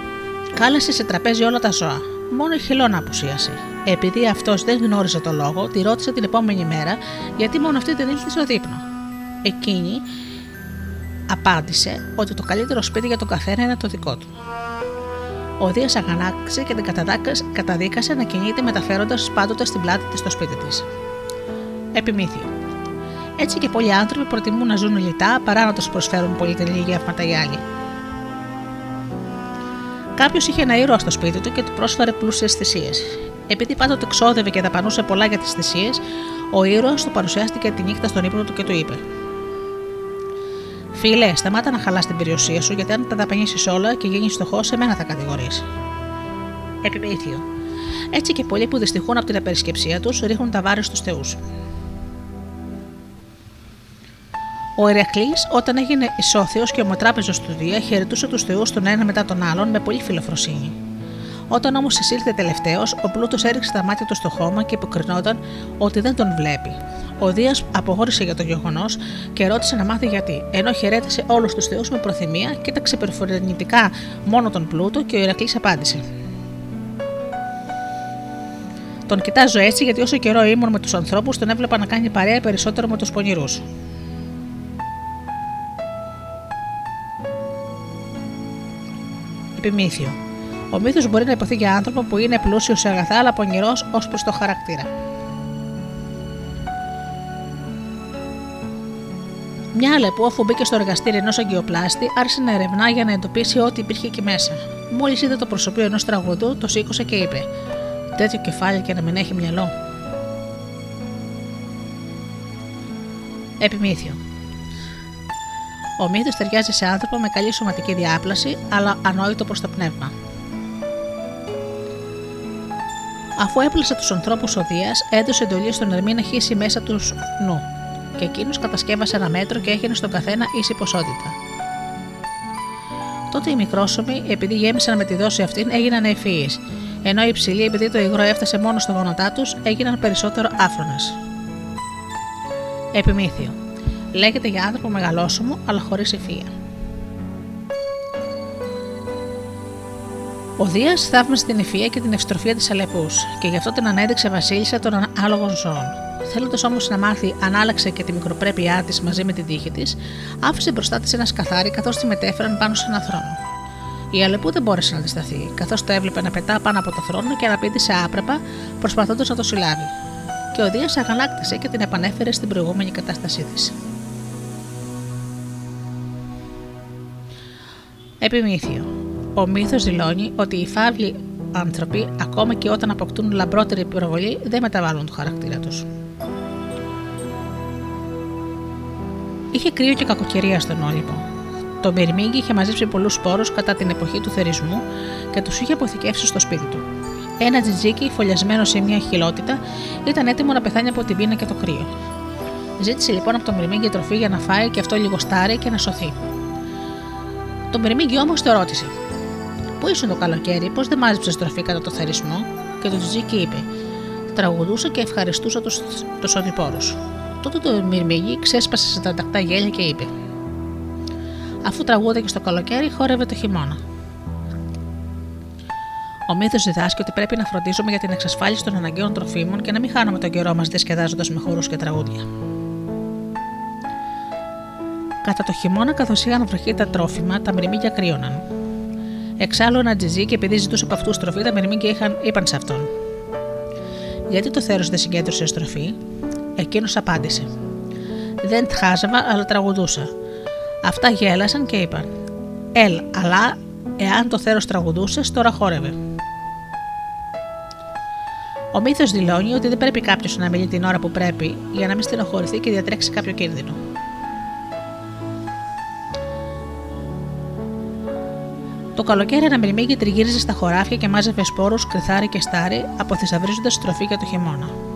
κάλεσε σε τραπέζι όλα τα ζώα. Μόνο η χελώνα απουσίασε. Επειδή αυτός δεν γνώριζε το λόγο, τη ρώτησε την επόμενη μέρα γιατί μόνο αυτή δεν ήλθε στο δείπνο; Εκείνη απάντησε ότι το καλύτερο σπίτι για τον καθένα είναι το δικό του. Ο Δίας αγανάκτησε και την καταδίκασε να κινείται μεταφέροντας πάντοτε στην πλάτη της στο σπίτι της. Επιμήθειο. Έτσι και πολλοί άνθρωποι προτιμούν να ζουν λιτά παρά να τους προσφέρουν πολυτελή γεύματα οι άλλοι. Κάποιος είχε ένα ήρωα στο σπίτι του και του πρόσφερε πλούσιες θυσίες. Επειδή πάντοτε ξόδευε και δαπανούσε πολλά για τις θυσίες, ο ήρωας του παρουσιάστηκε τη νύχτα στον ύπνο του και του είπε: Φίλε, σταμάτα να χαλάς την περιουσία σου, γιατί αν τα δαπανίσεις όλα και γίνεις φτωχός, σε μένα θα κατηγορήσει. Επιμήθειο. Έτσι και πολλοί που δυστυχούν από την απερισκεψία τους ρίχνουν τα βάρη στους θεούς. Ο Ερεκλή, όταν έγινε ισόθεος και ομοτράπεζο του Δία, χαιρετούσε τους θεούς τον ένα μετά τον άλλον με πολύ φιλοφροσύνη. Όταν όμως εισήλθε τελευταίος, ο πλούτος έριξε τα μάτια του στο χώμα και υποκρινόταν ότι δεν τον βλέπει. Ο Δίας αποχώρησε για το γεγονός και ρώτησε να μάθει γιατί, ενώ χαιρέτησε όλους τους θεούς με προθυμία, κοίταξε περιφορετικά μόνο τον πλούτο και ο Ηρακλής απάντησε. Τον κοιτάζω έτσι γιατί όσο καιρό ήμουν με τους ανθρώπους, τον έβλεπα να κάνει παρέα περισσότερο με τους πονηρούς. Επιμήθειο. Ο μύθος μπορεί να υποθεί για άνθρωπο που είναι πλούσιος σε αγαθά αλλά πονηρός ως προς το χαρακτήρα. Μια που αφού μπήκε στο εργαστήριο ενός αγκιοπλάστη, άρχισε να ερευνά για να εντοπίσει ό,τι υπήρχε εκεί μέσα. Μόλις είδε το προσωπείο ενός τραγουδού, το σήκωσε και είπε: Τέτοιο κεφάλι και να μην έχει μυαλό. Επιμήθειο. Ο μύθος ταιριάζει σε άνθρωπο με καλή σωματική διάπλαση, αλλά ανόητο προς το πνεύμα. Αφού έπλασε τους ανθρώπους ο Δία, έδωσε εντολή στον Ερμή να χύσει μέσα του νου, και εκείνος κατασκεύασε ένα μέτρο και έγινε στον καθένα ίση ποσότητα. Τότε οι μικρόσωμοι, επειδή γέμισαν με τη δόση αυτήν, έγιναν ευφυεί, ενώ οι υψηλοί, επειδή το υγρό έφτασε μόνο στο γόνατά τους, έγιναν περισσότερο άφρονες. Επιμήθειο. Λέγεται για άνθρωπο μεγαλόσωμο, αλλά χωρίς ευφυία. Ο Δίας θαύμασε την ευφυα και την ευστροφία της Αλεπούς και γι' αυτό την ανέδειξε βασίλισσα των άλογων ζώων. Θέλοντας όμως να μάθει αν άλλαξε και τη μικροπρέπειά της μαζί με την τύχη της, άφησε μπροστά της ένα σκαθάρι καθώς τη μετέφεραν πάνω σε ένα θρόνο. Η Αλεπού δεν μπόρεσε να αντισταθεί, καθώς το έβλεπε να πετά πάνω από το θρόνο και να πήδησε άπρεπα, προσπαθώντας να το συλλάβει. Και ο Δίας αγανάκτησε και την επανέφερε στην προηγούμενη κατάστασή της. Επιμήθειο. Ο μύθος δηλώνει ότι οι φαύλοι άνθρωποι, ακόμα και όταν αποκτούν λαμπρότερη προβολή, δεν μεταβάλλουν το χαρακτήρα τους. Είχε κρύο και κακοκαιρία στον Όλυμπο. Το Μπερμίγκη είχε μαζέψει πολλούς σπόρους κατά την εποχή του θερισμού και τους είχε αποθηκεύσει στο σπίτι του. Ένα τζιτζίκι, φωλιασμένο σε μια χιλότητα, ήταν έτοιμο να πεθάνει από την πείνα και το κρύο. Ζήτησε λοιπόν από τον Μπερμίγκη τροφή για να φάει και αυτό λιγοστάρει και να σωθεί. Τον Μπερμίγκη όμως το ρώτησε: Πού ήσουν το καλοκαίρι, πώς δεν μάζεψες τροφή κατά το θερισμό, και το τζιτζίκι είπε: Τραγουδούσα και ευχαριστούσα τους οδηπόρους. Τότε το Μυρμήγι ξέσπασε σε τα τακτά γέλια και είπε: Αφού τραγούδα και στο καλοκαίρι, χόρευε το χειμώνα. Ο μύθος διδάσκει ότι πρέπει να φροντίζουμε για την εξασφάλιση των αναγκαίων τροφίμων και να μην χάνουμε τον καιρό μας διασκεδάζοντας με χορούς και τραγούδια. Κατά το χειμώνα, καθώς είχαν βροχή τα τρόφιμα, τα μυρμήγκια κρύωναν. Εξάλλου, ένα τζιζί και επειδή ζητούσε από αυτούς τροφή, τα μυρμήγκια είχαν, είπαν σε αυτόν. Γιατί το θέρος δεν συγκέντρωσες στροφή, εκείνος απάντησε. Δεν τχάζαβα, αλλά τραγουδούσα. Αυτά γέλασαν και είπαν: Ελ, αλλά εάν το θέρος τραγουδούσες, τώρα χόρευε. Ο μύθος δηλώνει ότι δεν πρέπει κάποιος να μιλεί την ώρα που πρέπει για να μην στενοχωρηθεί και διατρέξει κάποιο κίνδυνο. Το καλοκαίρι ένα μυρμήγκι τριγύριζε στα χωράφια και μάζευε σπόρους, κρυθάρι και στάρι, αποθυσαυρίζοντα τροφή για το χειμώνα.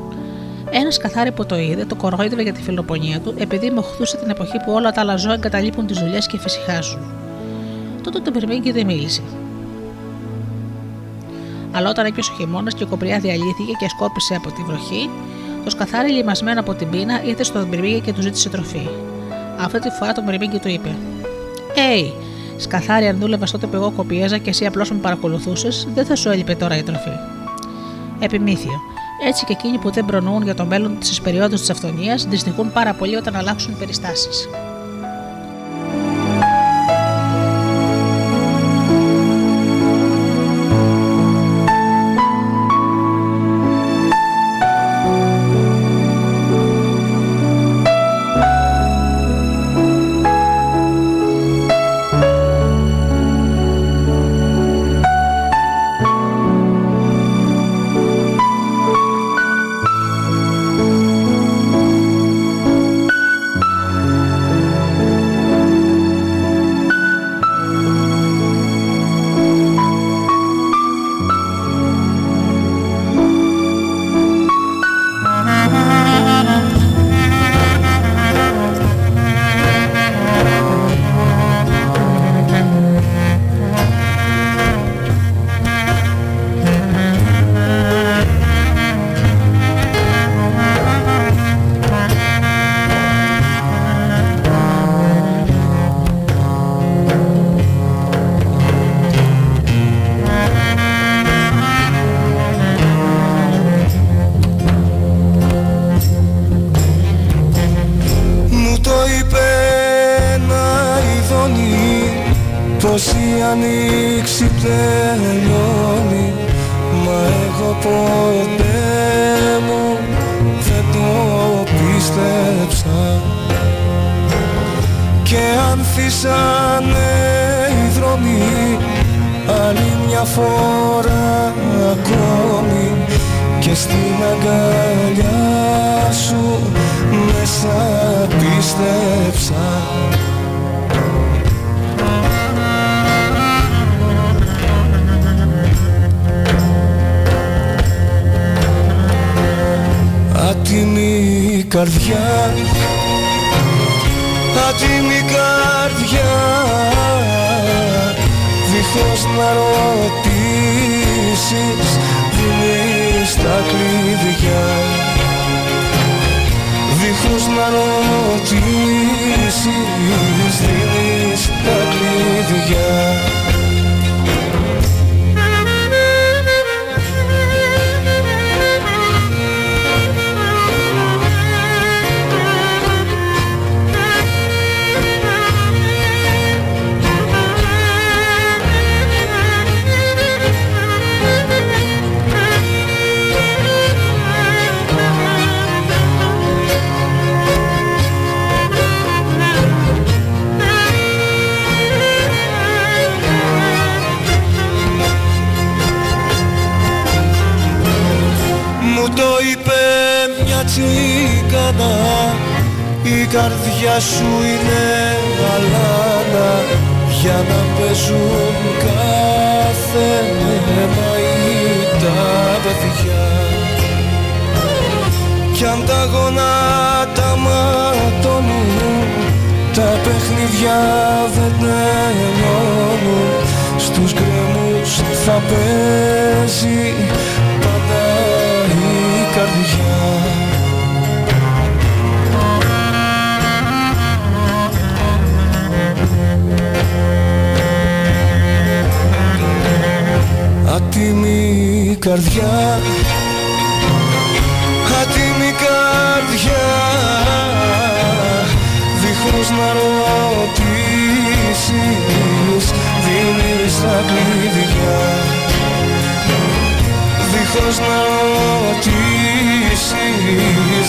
Ένας καθάρι που το είδε το κορόιδευε για τη φιλοπονία του επειδή μοχθούσε την εποχή που όλα τα άλλα ζώα εγκαταλείπουν τις δουλειές και φυσικάζουν. Τότε το Περμίγκι δεν μίλησε. Αλλά όταν έπιασε ο χειμώνας και η κοπριά διαλύθηκε και σκόρπισε από τη βροχή, το σκαθάρι λιμασμένο από την πείνα ήρθε στον Περμίγκι και του ζήτησε τροφή. Αυτή τη φορά το Περμίγκι του είπε: Ει, σκαθάρι, αν δούλευα τότε που εγώ κοπίαζα και εσύ απλώς με παρακολουθούσες, δεν θα σου έλειπε τώρα η τροφή. Επιμήθειο. Έτσι και εκείνοι που δεν προνοούν για το μέλλον τη περίοδου της αυθονίας δυστυχούν πάρα πολύ όταν αλλάξουν περιστάσεις. Κλειδιά. Δίχως να ρωτήσεις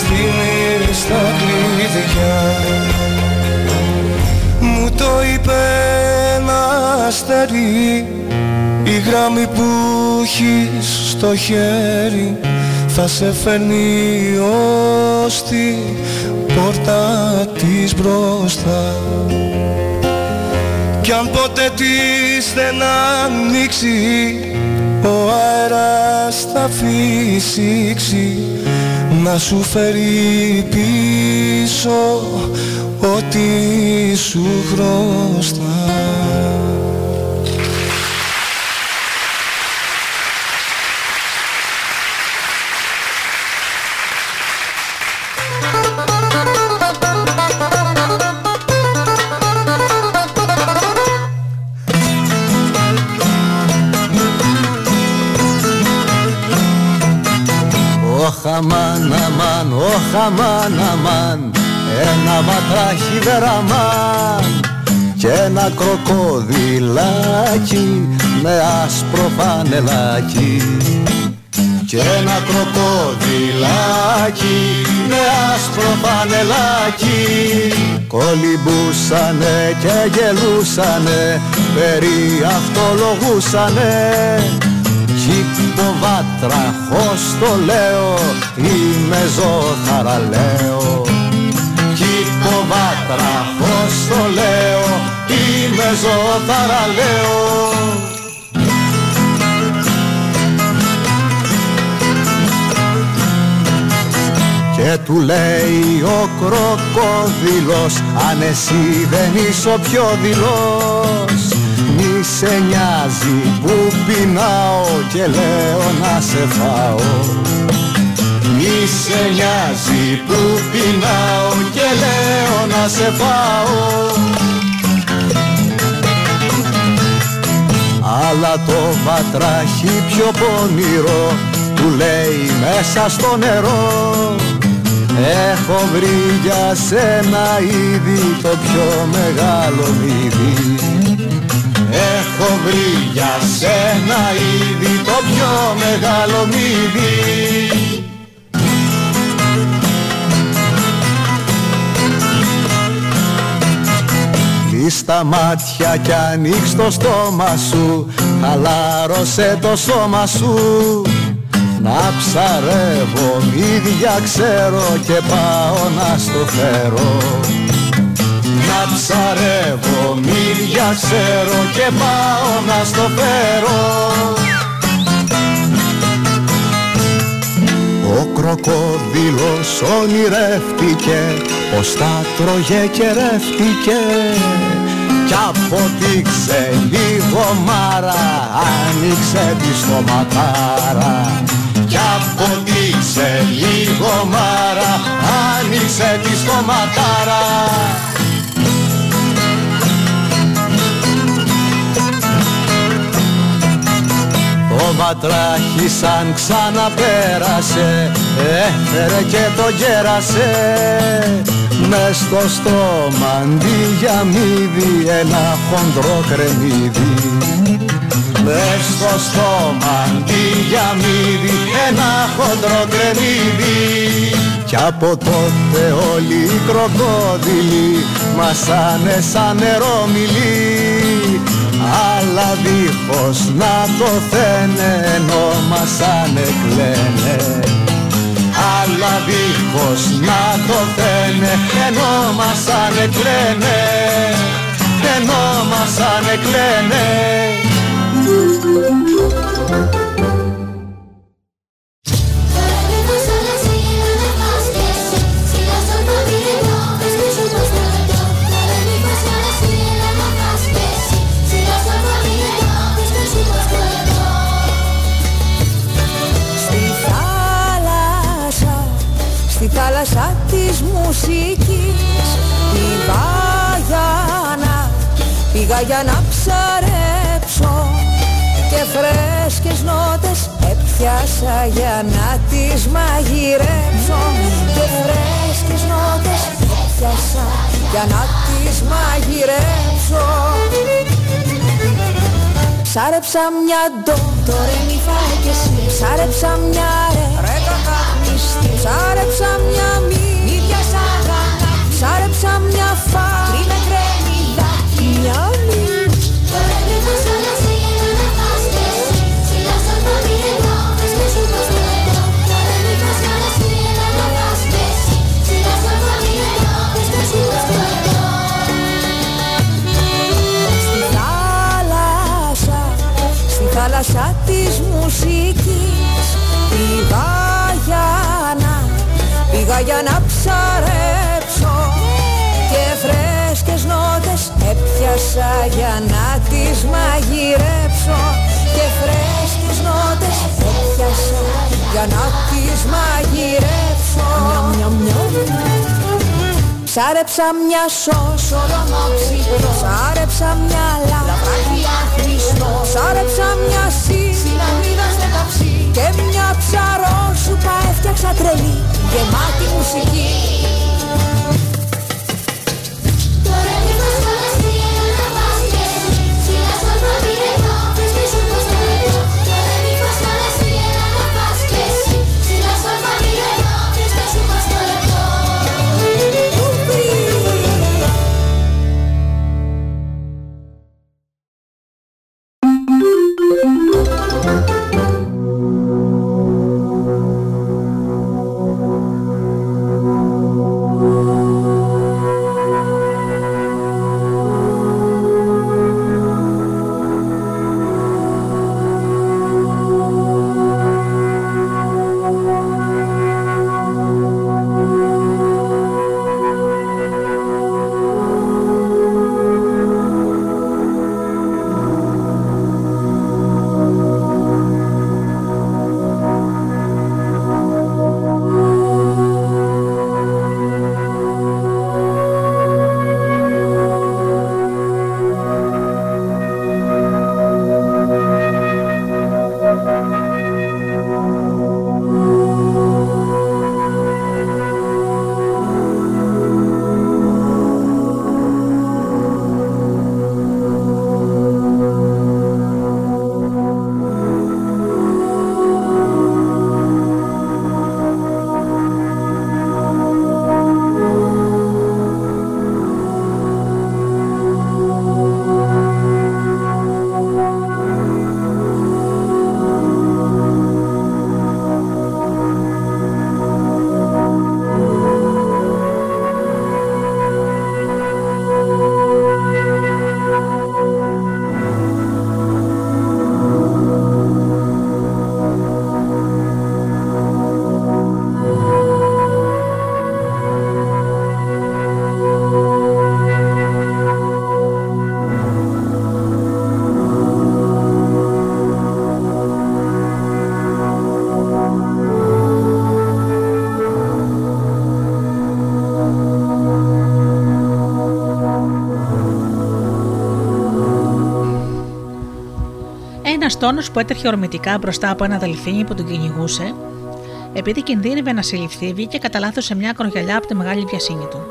Δίνεις τα κλειδιά. Μου το είπε ένα αστέρι η γράμμη που έχεις στο χέρι. Θα σε φέρνει ως την πόρτα της μπροστά κι αν ποτέ της δεν ανοίξει ο αέρας θα φυσήξει. Να σου φέρει πίσω ό,τι σου χρωστά Ένα βατράχι βεραμάν και ένα κροκοδιλάκι με άσπρο φανελάκι. Και ένα κροκοδιλάκι με άσπρο φανελάκι. Κολυμπούσανε και γελούσανε περί αυτολογούσανε. Βάτραχος το λέω είμαι ζωθαραλέο βάτραχος το λέω είμαι ζωθαραλέο Και του λέει ο κροκόδιλος αν εσύ δεν είσαι ο πιο δηλός μη σε νοιάζει που πεινάω και λέω να σε φάω Μη σε νοιάζει που πεινάω και λέω να σε φάω Αλλά το βατράχι πιο πονηρό του λέει μέσα στο νερό. Έχω βρει για σένα ήδη το πιο μεγάλο μύδι. Έχω βρει για σένα ήδη το πιο μεγάλο μύδι Κλείς τα μάτια κι ανοίξ το στόμα σου Χαλάρωσε το σώμα σου. Να ψαρεύω μύδια ξέρω και πάω να στο φέρω. Να ψαρεύω μύρια ξέρω και πάω να στο φέρω. Ο κροκόδιλος ονειρεύτηκε πως τα τρώγε και ρεύτηκε κι αποτύξε λίγο μάρα άνοιξε τη στοματάρα κι αποτύξε λίγο μάρα άνοιξε τη στοματάρα Ο βατράχης σαν ξαναπέρασε έφερε και το γέρασε. Μες στο στόμα αντί για μύδι ένα χοντρό κρεμμύδι. Μες στο στόμα αντί για μύδι ένα χοντρό κρεμμύδι. Κι από τότε όλοι οι κροκόδιλοι μασάνε σαν νερόμιλοι αλλά δίχως να το θένε ενώ μας ανεκλαίνε αλλά δίχως να το θένε ενώ μας ανεκλαίνε ενώ μας ανεκλαίνε μουσικής. Πήγα για να, πήγα για να ψαρέψω. Και φρέσκες νότες έπιασα για να τις μαγειρέψω. Και φρέσκες νότες έπιασα για να τις μαγειρέψω. Ψάρεψα μια ντο, το ρε μη φάει και εσύ Ψάρεψα μια ρε, ρε κακάκνιστη Ψάρεψα μια μη, θάλασσα της μουσικής. Πήγα για να, πήγα για να ψαρέψω. Και φρέσκες νότες έπιασα για να τις μαγειρέψω. Και φρέσκες νότες έπιασα για να τις μαγειρέψω Ψάρεψα μια σώσο ρομόξιτο Ψάρεψα μια λαβράκια Χριστό Ψάρεψα μια σι Συναμίδα στο ταψί. Και μια ψαρόσουπα έφτιαξα τρελή. Γεμάτη μουσική τόνος που έτρεχε ορμητικά μπροστά από ένα δελφίνι που τον κυνηγούσε, επειδή κινδύνευε να συλληφθεί, βγήκε κατά λάθος σε μια κρογιαλιά από τη μεγάλη βιασύνη του.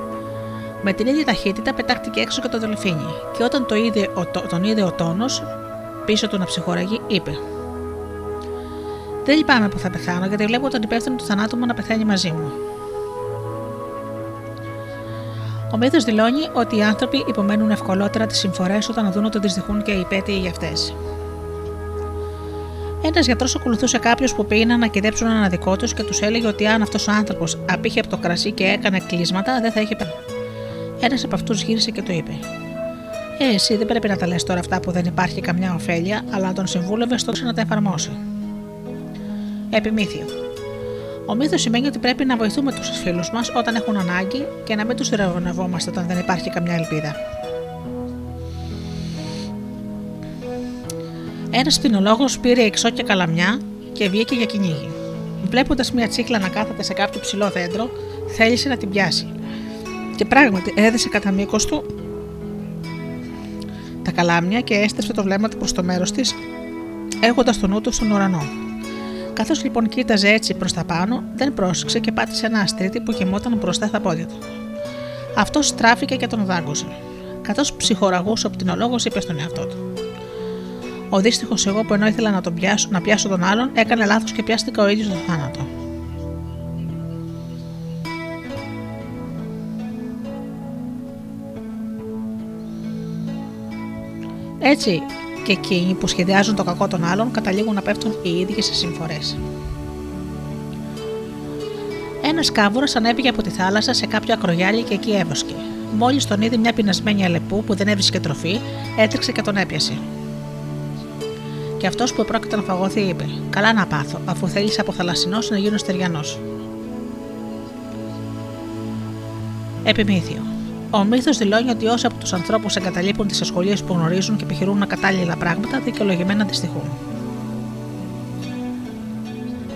Με την ίδια ταχύτητα πετάχτηκε έξω και το δελφίνι, και όταν το είδε, ο, τον είδε ο τόνος πίσω του να ψυχοραγεί, είπε: Δεν λυπάμαι που θα πεθάνω, γιατί βλέπω τον υπεύθυνο του θανάτου μου να πεθαίνει μαζί μου. Ο μύθος δηλώνει ότι οι άνθρωποι υπομένουν ευκολότερα τις συμφορές όταν δουν ότι δυστυχούν και οι υπέτειοι για αυτές. Ένας γιατρός ακολουθούσε κάποιους που πήγαιναν να κυδέψουν ένα δικό τους και τους έλεγε ότι αν αυτός ο άνθρωπος απήχε από το κρασί και έκανε κλείσματα, δεν θα είχε πέρα. Ένας από αυτούς γύρισε και το είπε: Ε, εσύ δεν πρέπει να τα λες τώρα αυτά που δεν υπάρχει καμιά ωφέλεια, αλλά να τον συμβούλευες τόσο να τα εφαρμόσει. Επιμήθειο. Ο μύθος σημαίνει ότι πρέπει να βοηθούμε τους φίλους μας όταν έχουν ανάγκη και να μην τους ρευονευόμαστε όταν δεν υπάρχει καμιά ελπίδα. Ένας πτυνολόγο πήρε εξώ και καλαμιά και βγήκε για κυνήγι. Βλέποντας μια τσίχλα να κάθεται σε κάποιο ψηλό δέντρο, θέλησε να την πιάσει. Και πράγματι έδεσε κατά μήκος του τα καλάμια και έστρεψε το βλέμμα του προς το μέρος της, έχοντας το νου του στον ουρανό. Καθώς λοιπόν κοίταζε έτσι προς τα πάνω, δεν πρόσεξε και πάτησε ένα αστρίτη που γεμόταν μπροστά στα πόδια του. Αυτός στράφηκε και τον δάγκωσε. Καθώς ψυχοραγούσε ο πτυνολόγο, είπε στον εαυτό του: Ο δύστιχο εγώ που ενώ ήθελα να, τον πιάσω, να πιάσω τον άλλον, έκανε λάθος και πιάστηκα ο ίδιος τον θάνατο. Έτσι και εκείνοι που σχεδιάζουν το κακό των άλλων καταλήγουν να πέφτουν οι ίδιοι σε συμφορές. Ένας κάβουρας ανέβηκε από τη θάλασσα σε κάποιο ακρογιάλι και εκεί έβοσκε. Μόλις τον είδε μια πεινασμένη αλεπού που δεν έβρισκε τροφή, έτρεξε και τον έπιασε. Και αυτός που πρόκειται να φαγωθεί είπε: Καλά να πάθω, αφού θέλεις από θαλασσινός να γίνω στεριανός. Επιμήθειο. Ο μύθος δηλώνει ότι όσοι από τους ανθρώπους εγκαταλείπουν τις ασχολίες που γνωρίζουν και επιχειρούν ακατάλληλα πράγματα, δικαιολογημένα αντιστοιχούν.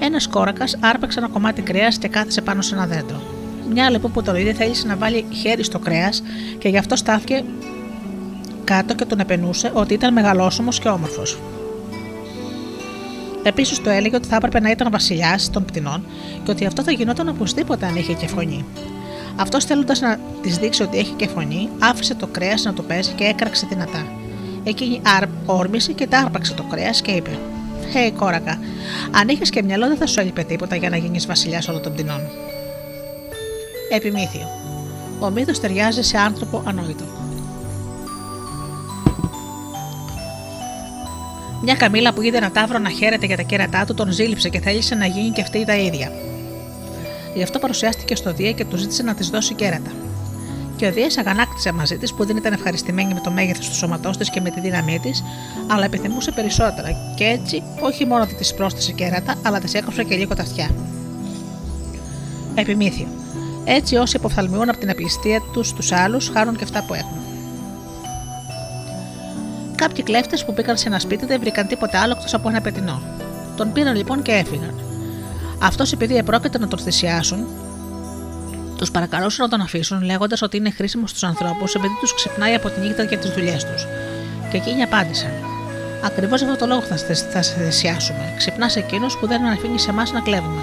Ένας κόρακας άρπαξε ένα κομμάτι κρέας και κάθισε πάνω σε ένα δέντρο. Μια λοιπόν που το είδε θέλησε να βάλει χέρι στο κρέας και γι' αυτό στάθηκε κάτω και τον επενούσε ότι ήταν μεγαλόσωμος και όμορφος. Επίσης το έλεγε ότι θα έπρεπε να ήταν βασιλιάς των πτηνών και ότι αυτό θα γινόταν οπωσδήποτε αν είχε και φωνή. Αυτός θέλοντας να της δείξει ότι έχει και φωνή, άφησε το κρέας να το παίζει και έκραξε δυνατά. Εκείνη όρμησε και τάρπαξε το κρέας και είπε: Χέι, hey, κόρακα, αν είχες και μυαλό δεν θα σου έλειπε τίποτα για να γίνεις βασιλιάς όλων των πτηνών. Επιμήθειο. Ο μύθος ταιριάζει σε άνθρωπο ανόητο. Μια καμίλα που είδε ένα τάβρο να χαίρεται για τα κέρατά του τον ζήλιψε και θέλησε να γίνει και αυτή τα ίδια. Γι' αυτό παρουσιάστηκε στο Δία και του ζήτησε να της δώσει κέρατα. Και ο Δίας αγανάκτησε μαζί της που δεν ήταν ευχαριστημένη με το μέγεθος του σώματός της και με τη δύναμή της, αλλά επιθυμούσε περισσότερα και έτσι όχι μόνο ότι της πρόσθεσε κέρατα, αλλά της έκοψε και λίγο τα αυτιά. Επιμήθειο. Έτσι όσοι αποφθαλμιούν από την απληστία τους στου άλλους, χάνουν και αυτά που έχουν. Κάποιοι κλέφτες που πήγαν σε ένα σπίτι δεν βρήκαν τίποτα άλλο εκτός από ένα πετεινό. Τον πήραν λοιπόν και έφυγαν. Αυτός επειδή επρόκειται να τον θυσιάσουν, τους παρακαλούσαν να τον αφήσουν λέγοντας ότι είναι χρήσιμο στους ανθρώπους επειδή τους ξυπνάει από τη νύχτα για τις δουλειές τους. Και εκείνοι απάντησαν: Ακριβώς αυτό το λόγο θα, θα σε θυσιάσουμε. Ξυπνάς εκείνος που δεν αφήνει σε εμάς να κλέβουμε.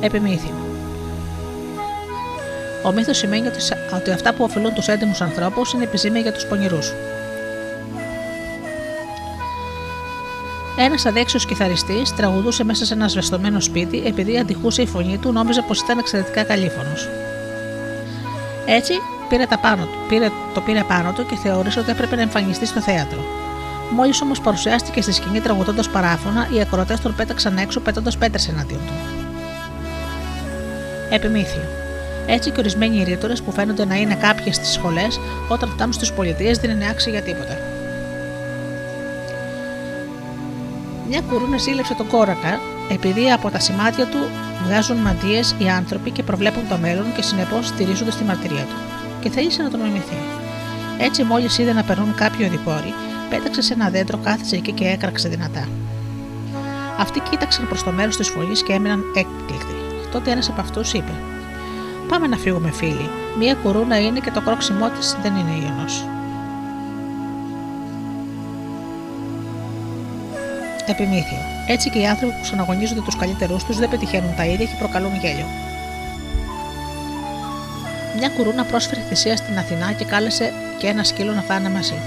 Επιμήθειο. Ο μύθος σημαίνει ότι, ότι αυτά που ωφελούν τους έντιμους ανθρώπους είναι επιζήμια για τους πονηρούς. Ένας αδέξιος κιθαριστής τραγουδούσε μέσα σε ένα σβεστομένο σπίτι επειδή αντιχούσε η φωνή του, νόμιζε πως ήταν εξαιρετικά καλήφωνο. Έτσι πήρε, τα πάνω, πήρε, το πήρε πάνω του και θεώρησε ότι έπρεπε να εμφανιστεί στο θέατρο. Μόλις όμως παρουσιάστηκε στη σκηνή τραγουδώντας παράφωνα, οι ακροτέ τον πέταξαν έξω πέτοντα πέτρες εναντίον του. Επιμήθειο. Έτσι και ορισμένοι ρήτορε που φαίνονται να είναι κάποιες στις σχολές, όταν φτάνουν στι πολιτείες δεν είναι άξιοι για τίποτα. Μια κουρούνα ζήλεψε τον κόρακα, επειδή από τα σημάδια του βγάζουν μαντίες οι άνθρωποι και προβλέπουν το μέλλον και συνεπώς στηρίζονται στη μαρτυρία του. Και θέλησε να τον μιμηθεί. Έτσι, μόλις είδε να περνούν κάποιοι οδηπόροι, πέταξε σε ένα δέντρο, κάθισε εκεί και έκραξε δυνατά. Αυτοί κοίταξαν προς το μέρος της φωλής και έμειναν έκπληκτοι. Τότε ένας από αυτούς είπε: Πάμε να φύγουμε, φίλοι. Μία κουρούνα είναι και το κρόξιμό της δεν είναι ίονο. Επιμήθειο. Έτσι και οι άνθρωποι που συναγωνίζονται τους καλύτερούς τους δεν πετυχαίνουν τα ίδια και προκαλούν γέλιο. Μια κουρούνα πρόσφερε θυσία στην Αθηνά και κάλεσε και ένα σκύλο να φάνε μαζί.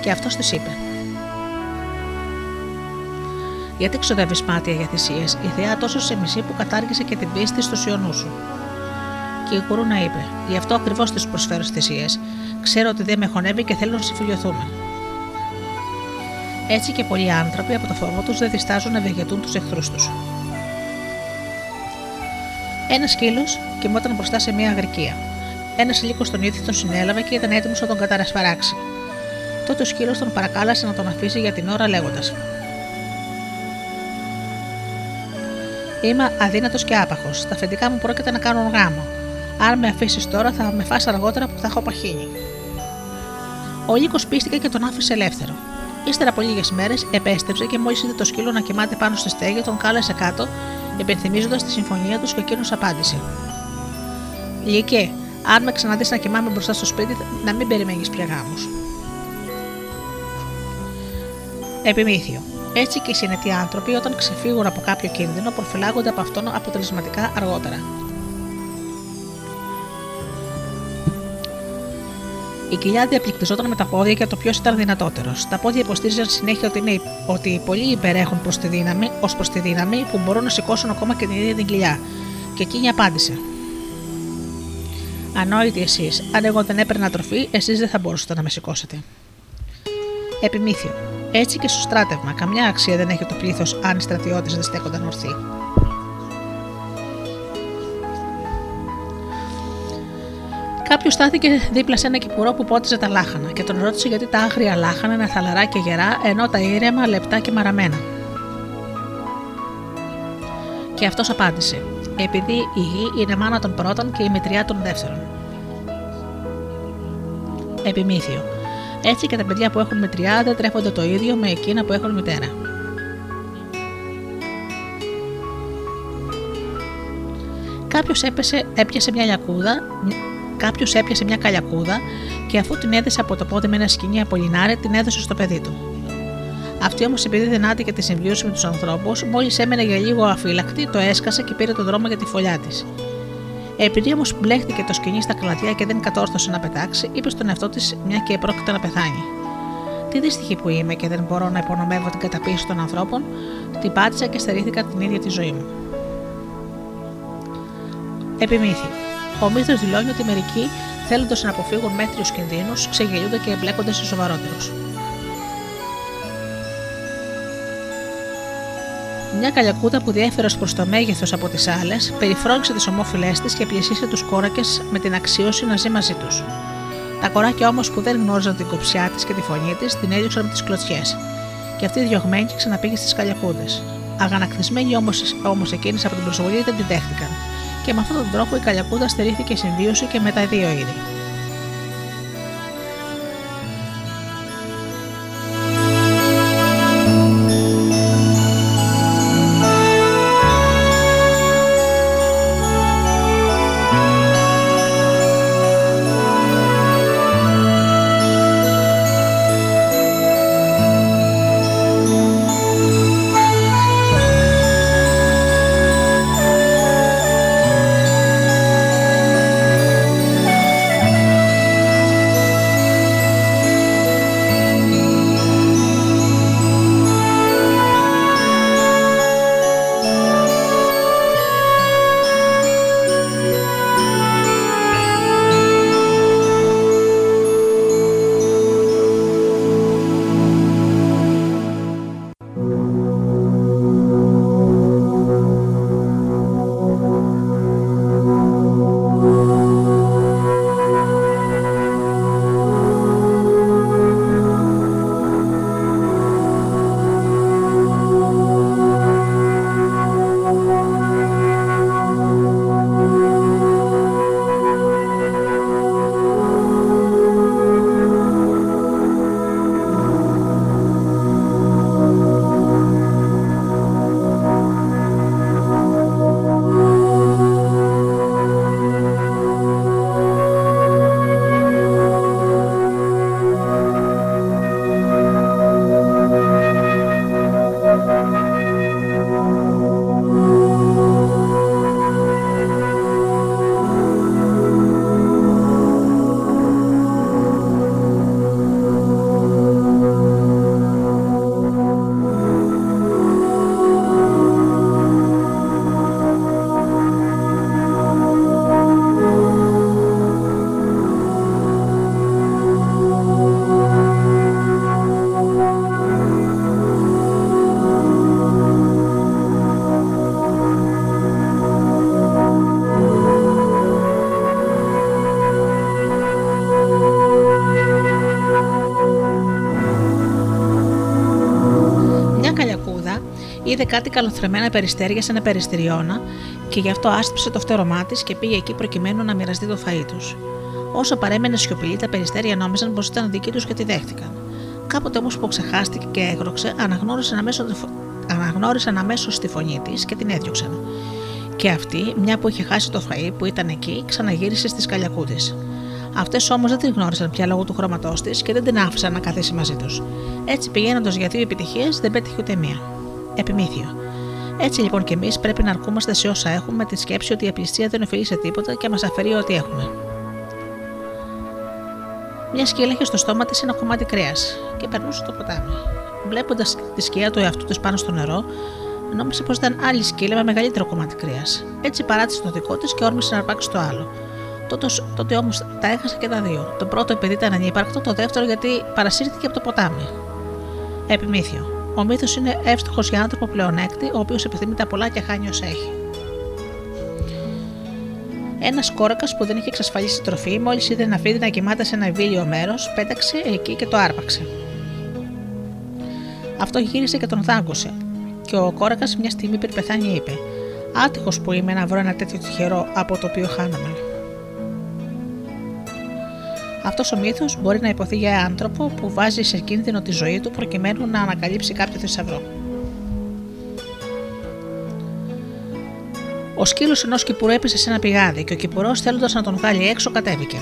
Και αυτός της είπε: Γιατί ξοδεύεις μάτια για θυσίες, η Θεά τόσο σε μισή που κατάργησε και την πίστη στο σιωνού σου. Και η κουρούνα είπε: Γι' αυτό ακριβώς τη προσφέρω θυσίε. Ξέρω ότι δεν με χωνεύει και θέλω να συμφιλειωθούμε. Έτσι και πολλοί άνθρωποι από το φόβο τους δεν διστάζουν να ευεργετούν τους εχθρούς τους. Ένας σκύλος κοιμόταν μπροστά σε μια αγρικία. Ένας λύκος τον ίδιο τον συνέλαβε και ήταν έτοιμος να τον καταρασφαράξει. Τότε ο σκύλος τον παρακάλεσε να τον αφήσει για την ώρα λέγοντας: Είμαι αδύνατος και άπαχος. Τα αφεντικά μου πρόκειται να κάνουν γάμο. Αν με αφήσεις τώρα, θα με φάσει αργότερα που θα έχω παχύνει. Ο λύκο πίστηκε και τον άφησε ελεύθερο. Ύστερα από λίγες μέρες επέστρεψε και μόλις είδε το σκύλο να κοιμάται πάνω στη στέγη, τον κάλεσε κάτω, υπενθυμίζοντας τη συμφωνία τους και εκείνος απάντησε. Λυκέ, αν με ξαναδείς να κοιμάμαι μπροστά στο σπίτι, να μην περιμένεις πια γάμους. Επιμήθειο. Έτσι και οι συνετοί άνθρωποι, όταν ξεφύγουν από κάποιο κίνδυνο, προφυλάγονται από αυτόν αποτελεσματικά αργότερα. Η κοιλιά διαπληκτιζόταν με τα πόδια και το ποιος ήταν δυνατότερος. Τα πόδια υποστήριζαν συνέχεια ότι, είναι, ότι πολλοί υπερέχουν προς τη δύναμη, ως προς τη δύναμη που μπορούν να σηκώσουν ακόμα και την ίδια την κοιλιά. Και εκείνη απάντησε. Ανόητοι εσείς, αν εγώ δεν έπαιρνα τροφή, εσείς δεν θα μπορούσατε να με σηκώσετε. Επιμήθειο. Έτσι και στο στράτευμα, καμιά αξία δεν έχει το πλήθος αν οι στρατιώτες δεν στέκονταν ορθοί. Κάποιος στάθηκε δίπλα σε ένα κυπουρό που πότιζε τα λάχανα και τον ρώτησε γιατί τα άγρια λάχανα είναι θαλαρά και γερά, ενώ τα ήρεμα λεπτά και μαραμένα. Και αυτός απάντησε: Επειδή η γη είναι μάνα των πρώτων και η μητριά των δεύτερων. Επιμήθειο. Έτσι και τα παιδιά που έχουν μητριά δεν τρέφονται το ίδιο με εκείνα που έχουν μητέρα. Κάποιος έπιασε μια λιακούδα, κάποιος έπιασε μια καλιακούδα και αφού την έδεσε από το πόδι με ένα σκηνή από λινάρι, την έδωσε στο παιδί του. Αυτή όμως, επειδή δεν άτυχε τη συμβίωση με τους ανθρώπους, μόλις έμενε για λίγο αφύλακτη, το έσκασε και πήρε το δρόμο για τη φωλιά της. Επειδή όμως μπλέχτηκε το σκηνή στα κλαδιά και δεν κατόρθωσε να πετάξει, είπε στον εαυτό της μια και πρόκειται να πεθάνει. Τι δυστυχή που είμαι και δεν μπορώ να υπονομεύω την καταπίεση των ανθρώπων, την πάτησα και στερήθηκα την ίδια τη ζωή μου. Επιμήθη. Ο μύθο δηλώνει ότι μερικοί, θέλοντας να αποφύγουν μέτριους κινδύνους, ξεγελούνται και εμπλέκονται σε σοβαρότερους. Μια καλιακούτα που διέφερε προς το μέγεθος από τις άλλες, περιφρόνησε τις ομόφυλές της και πλησίασε τους κόρακες με την αξίωση να ζει μαζί τους. Τα κοράκια όμως που δεν γνώριζαν την κοψιά της και τη φωνή της, την έδιωξαν με τις κλωτσιές. Και αυτή διωγμένη ξαναπήγε στις καλιακούδε. Αγανακτισμένοι όμως εκείνες από την προσβολή δεν την δέχτηκαν και με αυτόν τον τρόπο η Καλιακούδα στερήθηκε συμβίωση και με τα δύο είδη. Κάτι καλοθρεμένα περιστέρια σε ένα περιστηριώνα και γι' αυτό άστυψε το φτερωμά της και πήγε εκεί προκειμένου να μοιραστεί το φαΐ τους. Όσο παρέμενε σιωπηλή, τα περιστέρια νόμιζαν πως ήταν δική τους και τη δέχτηκαν. Κάποτε όμως που ξεχάστηκε και έγρωξε, αναγνώρισαν αμέσω, αναγνώρισαν αμέσως τη φωνή της και την έδιωξαν. Και αυτή, μια που είχε χάσει το φαΐ που ήταν εκεί, ξαναγύρισε στη σκαλιακού της. Αυτές όμως δεν την γνώρισαν πια λόγω του χρώματός της και δεν την άφησαν να καθίσει μαζί τους. Έτσι πηγαίνοντας για δύο επιτυχίες δεν πέτυχε ούτε μία. Επιμήθειο. Έτσι λοιπόν και εμείς πρέπει να αρκούμαστε σε όσα έχουμε με τη σκέψη ότι η απληστία δεν οφείλει σε τίποτα και μας αφαιρεί ό,τι έχουμε. Μια σκύλα είχε στο στόμα της ένα κομμάτι κρέας και περνούσε το ποτάμι. Βλέποντας τη σκιά του εαυτού της πάνω στο νερό, νόμιζε πως ήταν άλλη σκύλα με μεγαλύτερο κομμάτι κρέας. Έτσι παράτησε το δικό της και όρμησε να αρπάξει το άλλο. Τότε, τότε όμως τα έχασε και τα δύο. Το πρώτο επειδή ήταν ανύπαρκτο, το δεύτερο γιατί παρασύρθηκε από το ποτάμι. Επιμήθειο. Ο μύθος είναι εύστοχος για άνθρωπο πλεονέκτη, ο οποίος επιθυμεί τα πολλά και χάνει όσα έχει. Ένας κόρακας που δεν είχε εξασφαλίσει τροφή, μόλις είδε ένα φίδι να κοιμάται σε ένα ευήλιο μέρος, πέταξε εκεί και το άρπαξε. Αυτό γύρισε και τον δάγκωσε. Και ο κόρακας μια στιγμή πριν πεθάνει είπε: Άτυχος που είμαι να βρω ένα τέτοιο τυχερό από το οποίο χάνομαι. Αυτός ο μύθος μπορεί να υποθεί για άνθρωπο που βάζει σε κίνδυνο τη ζωή του προκειμένου να ανακαλύψει κάποιο θησαυρό. Ο σκύλος ενός κυπουρού έπεσε σε ένα πηγάδι και ο κυπουρός θέλοντας να τον βγάλει έξω κατέβηκε.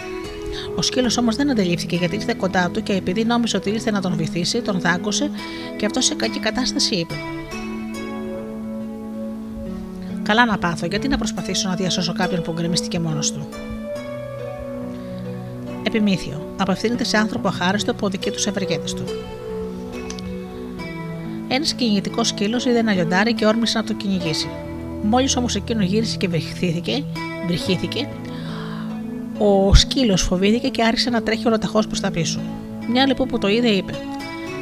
Ο σκύλος όμως δεν αντελήφθηκε γιατί ήρθε κοντά του και επειδή νόμιζε ότι ήρθε να τον βυθίσει, τον δάγκωσε και αυτός σε κακή κατάσταση είπε: Καλά να πάθω, γιατί να προσπαθήσω να διασώσω κάποιον που γκρεμίστηκε μόνος του. Επιμήθειο. Απευθύνεται σε άνθρωπο αχάριστο που οδηγεί τους ευεργέτες του. Ένας κυνηγητικός σκύλος είδε ένα λιοντάρι και όρμησε να το κυνηγήσει. Μόλις όμως εκείνο γύρισε και βρυχήθηκε, βρυχήθηκε, ο σκύλος φοβήθηκε και άρχισε να τρέχει ολοταχώς προς τα πίσω. Μια λοιπόν που το είδε είπε: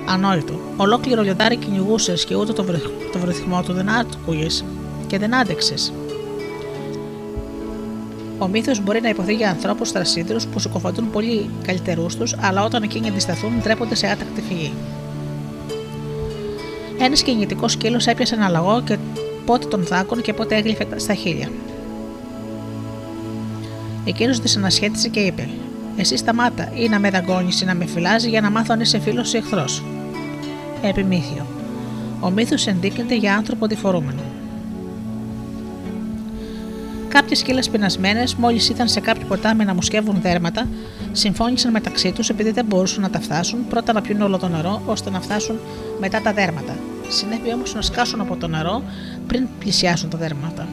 Ανόητο, ολόκληρο λιοντάρι κυνηγούσες και ούτε το, βρυ... το βρυθμό του δεν άκουγες και δεν άντεξες. Ο μύθος μπορεί να υποθεί για ανθρώπους θρασίδρους που συκοφαντούν πολύ καλύτερού τους, αλλά όταν εκείνοι αντισταθούν ντρέπονται σε άτακτη φυγή. Ένας κυνηγητικό σκύλος έπιασε ένα λαγό και πότε τον δάκον και πότε έγλυφε στα χείλια. Εκείνος τη ανασχέτησε και είπε: Εσύ σταμάτα, ή να με δαγκώνεις ή να με φυλάζει για να μάθω αν είσαι φίλος ή εχθρός. Επιμήθειο. Ο μύθος ενδείκνυται για άνθρωπο αντιφορούμενο. Κάποιες σκύλες πεινασμένες, μόλις ήταν σε κάποιο ποτάμι να μουσκεύουν δέρματα, συμφώνησαν μεταξύ τους επειδή δεν μπορούσαν να τα φτάσουν, πρώτα να πιούν όλο το νερό ώστε να φτάσουν μετά τα δέρματα. Συνέβη όμως να σκάσουν από το νερό πριν πλησιάσουν τα δέρματα.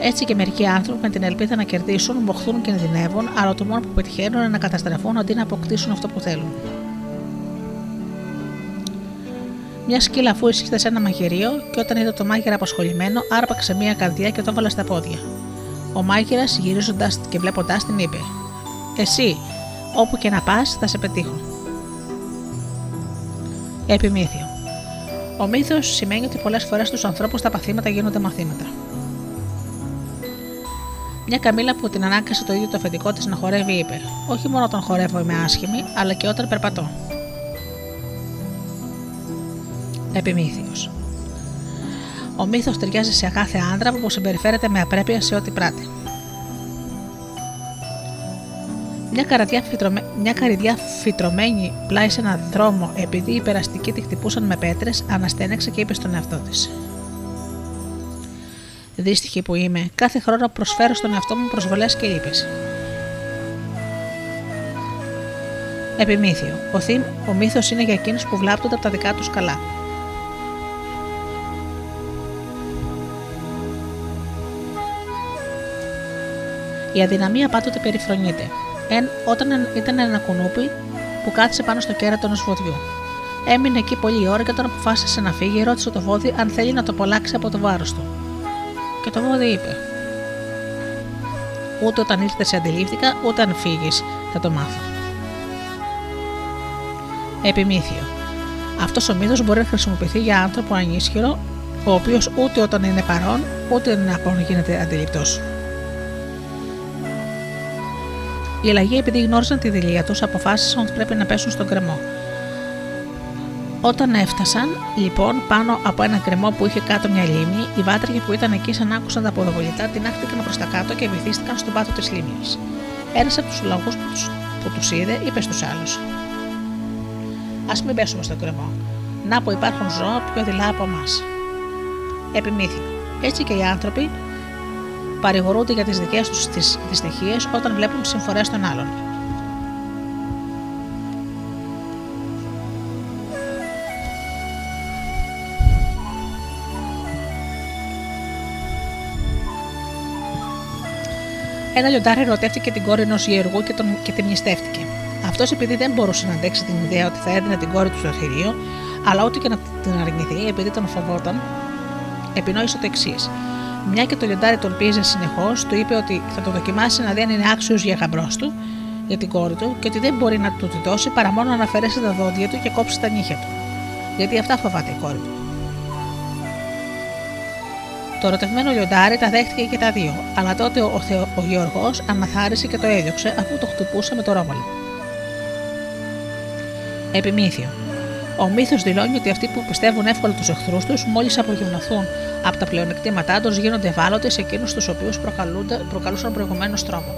Έτσι και μερικοί άνθρωποι με την ελπίδα να κερδίσουν, μοχθούν και κινδυνεύουν, αλλά το μόνο που πετυχαίνουν είναι να καταστραφούν αντί να αποκτήσουν αυτό που θέλουν. Μια σκύλα αφού ήσυχτε σε ένα μαγειρίο και όταν είδε το μάγειρα απασχολημένο, άρπαξε μια καρδιά και το έβαλε στα πόδια. Ο μάγειρας γυρίζοντας και βλέποντάς την είπε: Εσύ, όπου και να πας, θα σε πετύχω. Επιμήθειο. Ο μύθος σημαίνει ότι πολλές φορές στους ανθρώπους τα παθήματα γίνονται μαθήματα. Μια καμίλα που την ανάγκασε το ίδιο το αφεντικό της να χορεύει είπε: Όχι μόνο όταν χορεύω είμαι άσχημη, αλλά και όταν περπατώ. Επιμήθειο. Ο μύθος ταιριάζει σε κάθε άντρα που συμπεριφέρεται με απρέπεια σε ό,τι πράττει. Μια, καρδιά φυτρωμέ... μια καρδιά φυτρωμένη πλάι σε έναν δρόμο επειδή οι περαστικοί τη χτυπούσαν με πέτρες, αναστέναξε και είπε στον εαυτό της: Δύστιχη που είμαι, κάθε χρόνο προσφέρω στον εαυτό μου προσβολές και λύπε. Επιμήθειο. Ο, θύμ, ο μύθος είναι για εκείνους που βλάπτονται από τα δικά τους καλά. Η αδυναμία πάντοτε περιφρονείται. Εν, όταν ήταν ένα κουνούπι που κάθισε πάνω στο κέρατο ενός βοδιού. Έμεινε εκεί πολλή ώρα και όταν αποφάσισε να φύγει, ρώτησε το βόδι αν θέλει να το απολάξει από το βάρος του. Και το βόδι είπε: Ούτε όταν ήρθες σε αντιλήφθηκα, ούτε αν φύγεις, θα το μάθω. Επιμήθειο. Αυτός ο μύθος μπορεί να χρησιμοποιηθεί για άνθρωπο ανίσχυρο, ο οποίος ούτε όταν είναι παρόν, ούτε όταν γίνεται αντιληπτός. Οι αλλαγοί, επειδή γνώριζαν τη δηλία τους, αποφάσισαν ότι πρέπει να πέσουν στον κρεμό. Όταν έφτασαν, λοιπόν, πάνω από ένα κρεμό που είχε κάτω μια λίμνη, οι βάτριγοι που ήταν εκεί, σαν άκουσαν τα ποδοβολητά, τεινάχτηκαν προς τα κάτω και βυθίστηκαν στον πάτο της λίμνης. Ένας από τους λαγούς που τους που τους είδε, είπε στους άλλους: Α μην πέσουμε στον κρεμό. Να που υπάρχουν ζώα πιο δειλά από εμάς. Επιμήθη. Έτσι και οι άνθρωποι παρηγορούνται για τις δικές τους δυστυχίε όταν βλέπουν τις συμφορές των άλλων. Ένα λιοντάρι ερωτεύτηκε την κόρη ενός γεωργού και, τον, και τη μνηστεύτηκε. Αυτός επειδή δεν μπορούσε να αντέξει την ιδέα ότι θα έδινε την κόρη του στο θηρίο, αλλά ό,τι και να την αρνηθεί επειδή τον φοβόταν, επινόησε το εξής. Μια και το λιοντάρι τον πίεζε συνεχώς, του είπε ότι θα το δοκιμάσει να δει αν είναι άξιος για γαμπρός του, για την κόρη του, και ότι δεν μπορεί να του τη δώσει παρά μόνο να αφαιρέσει τα δόντια του και κόψει τα νύχια του. Γιατί αυτά φοβάται η κόρη του. Το ερωτευμένο λιοντάρι τα δέχτηκε και τα δύο, αλλά τότε ο, Θεο, ο Γεωργό αναθάρισε και το έδιωξε αφού το χτυπούσε με το ρόμαλο. Επιμήθειο. Ο μύθος δηλώνει ότι αυτοί που πιστεύουν εύκολα τους εχθρούς τους, μόλις απογυμνωθούν από τα πλεονεκτήματά τους, γίνονται ευάλωτοι σε εκείνους τους οποίους προκαλούσαν προηγουμένως τρόμο.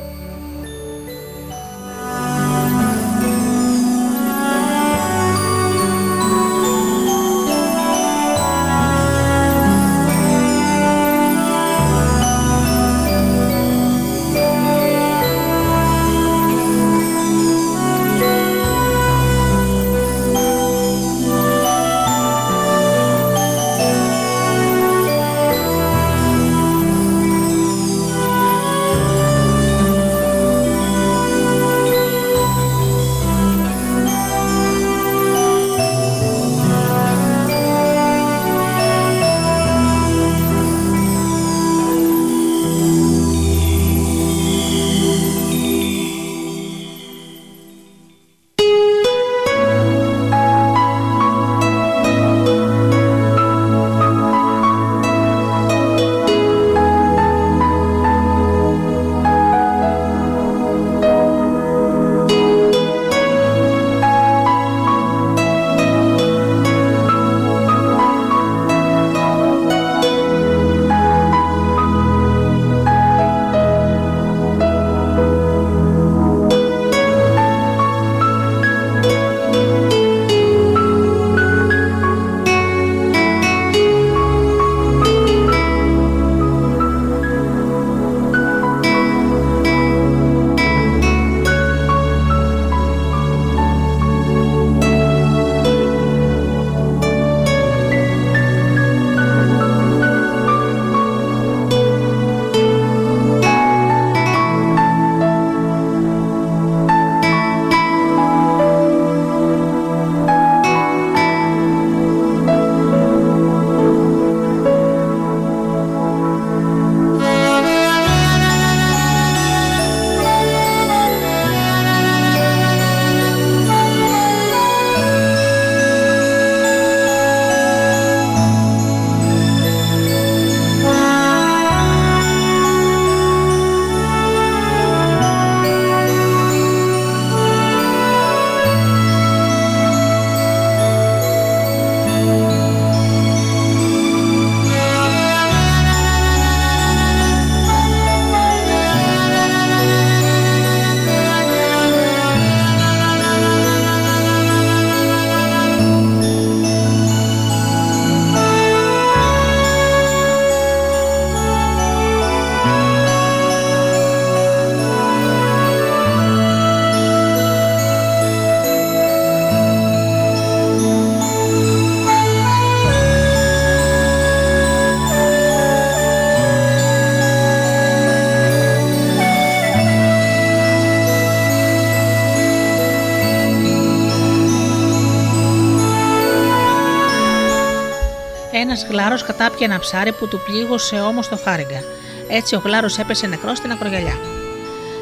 Γλάρο κατάπιε ένα ψάρι που του πλήγωσε όμως το φάριγγα. Έτσι ο γλάρο έπεσε νεκρό στην ακρογιαλιά.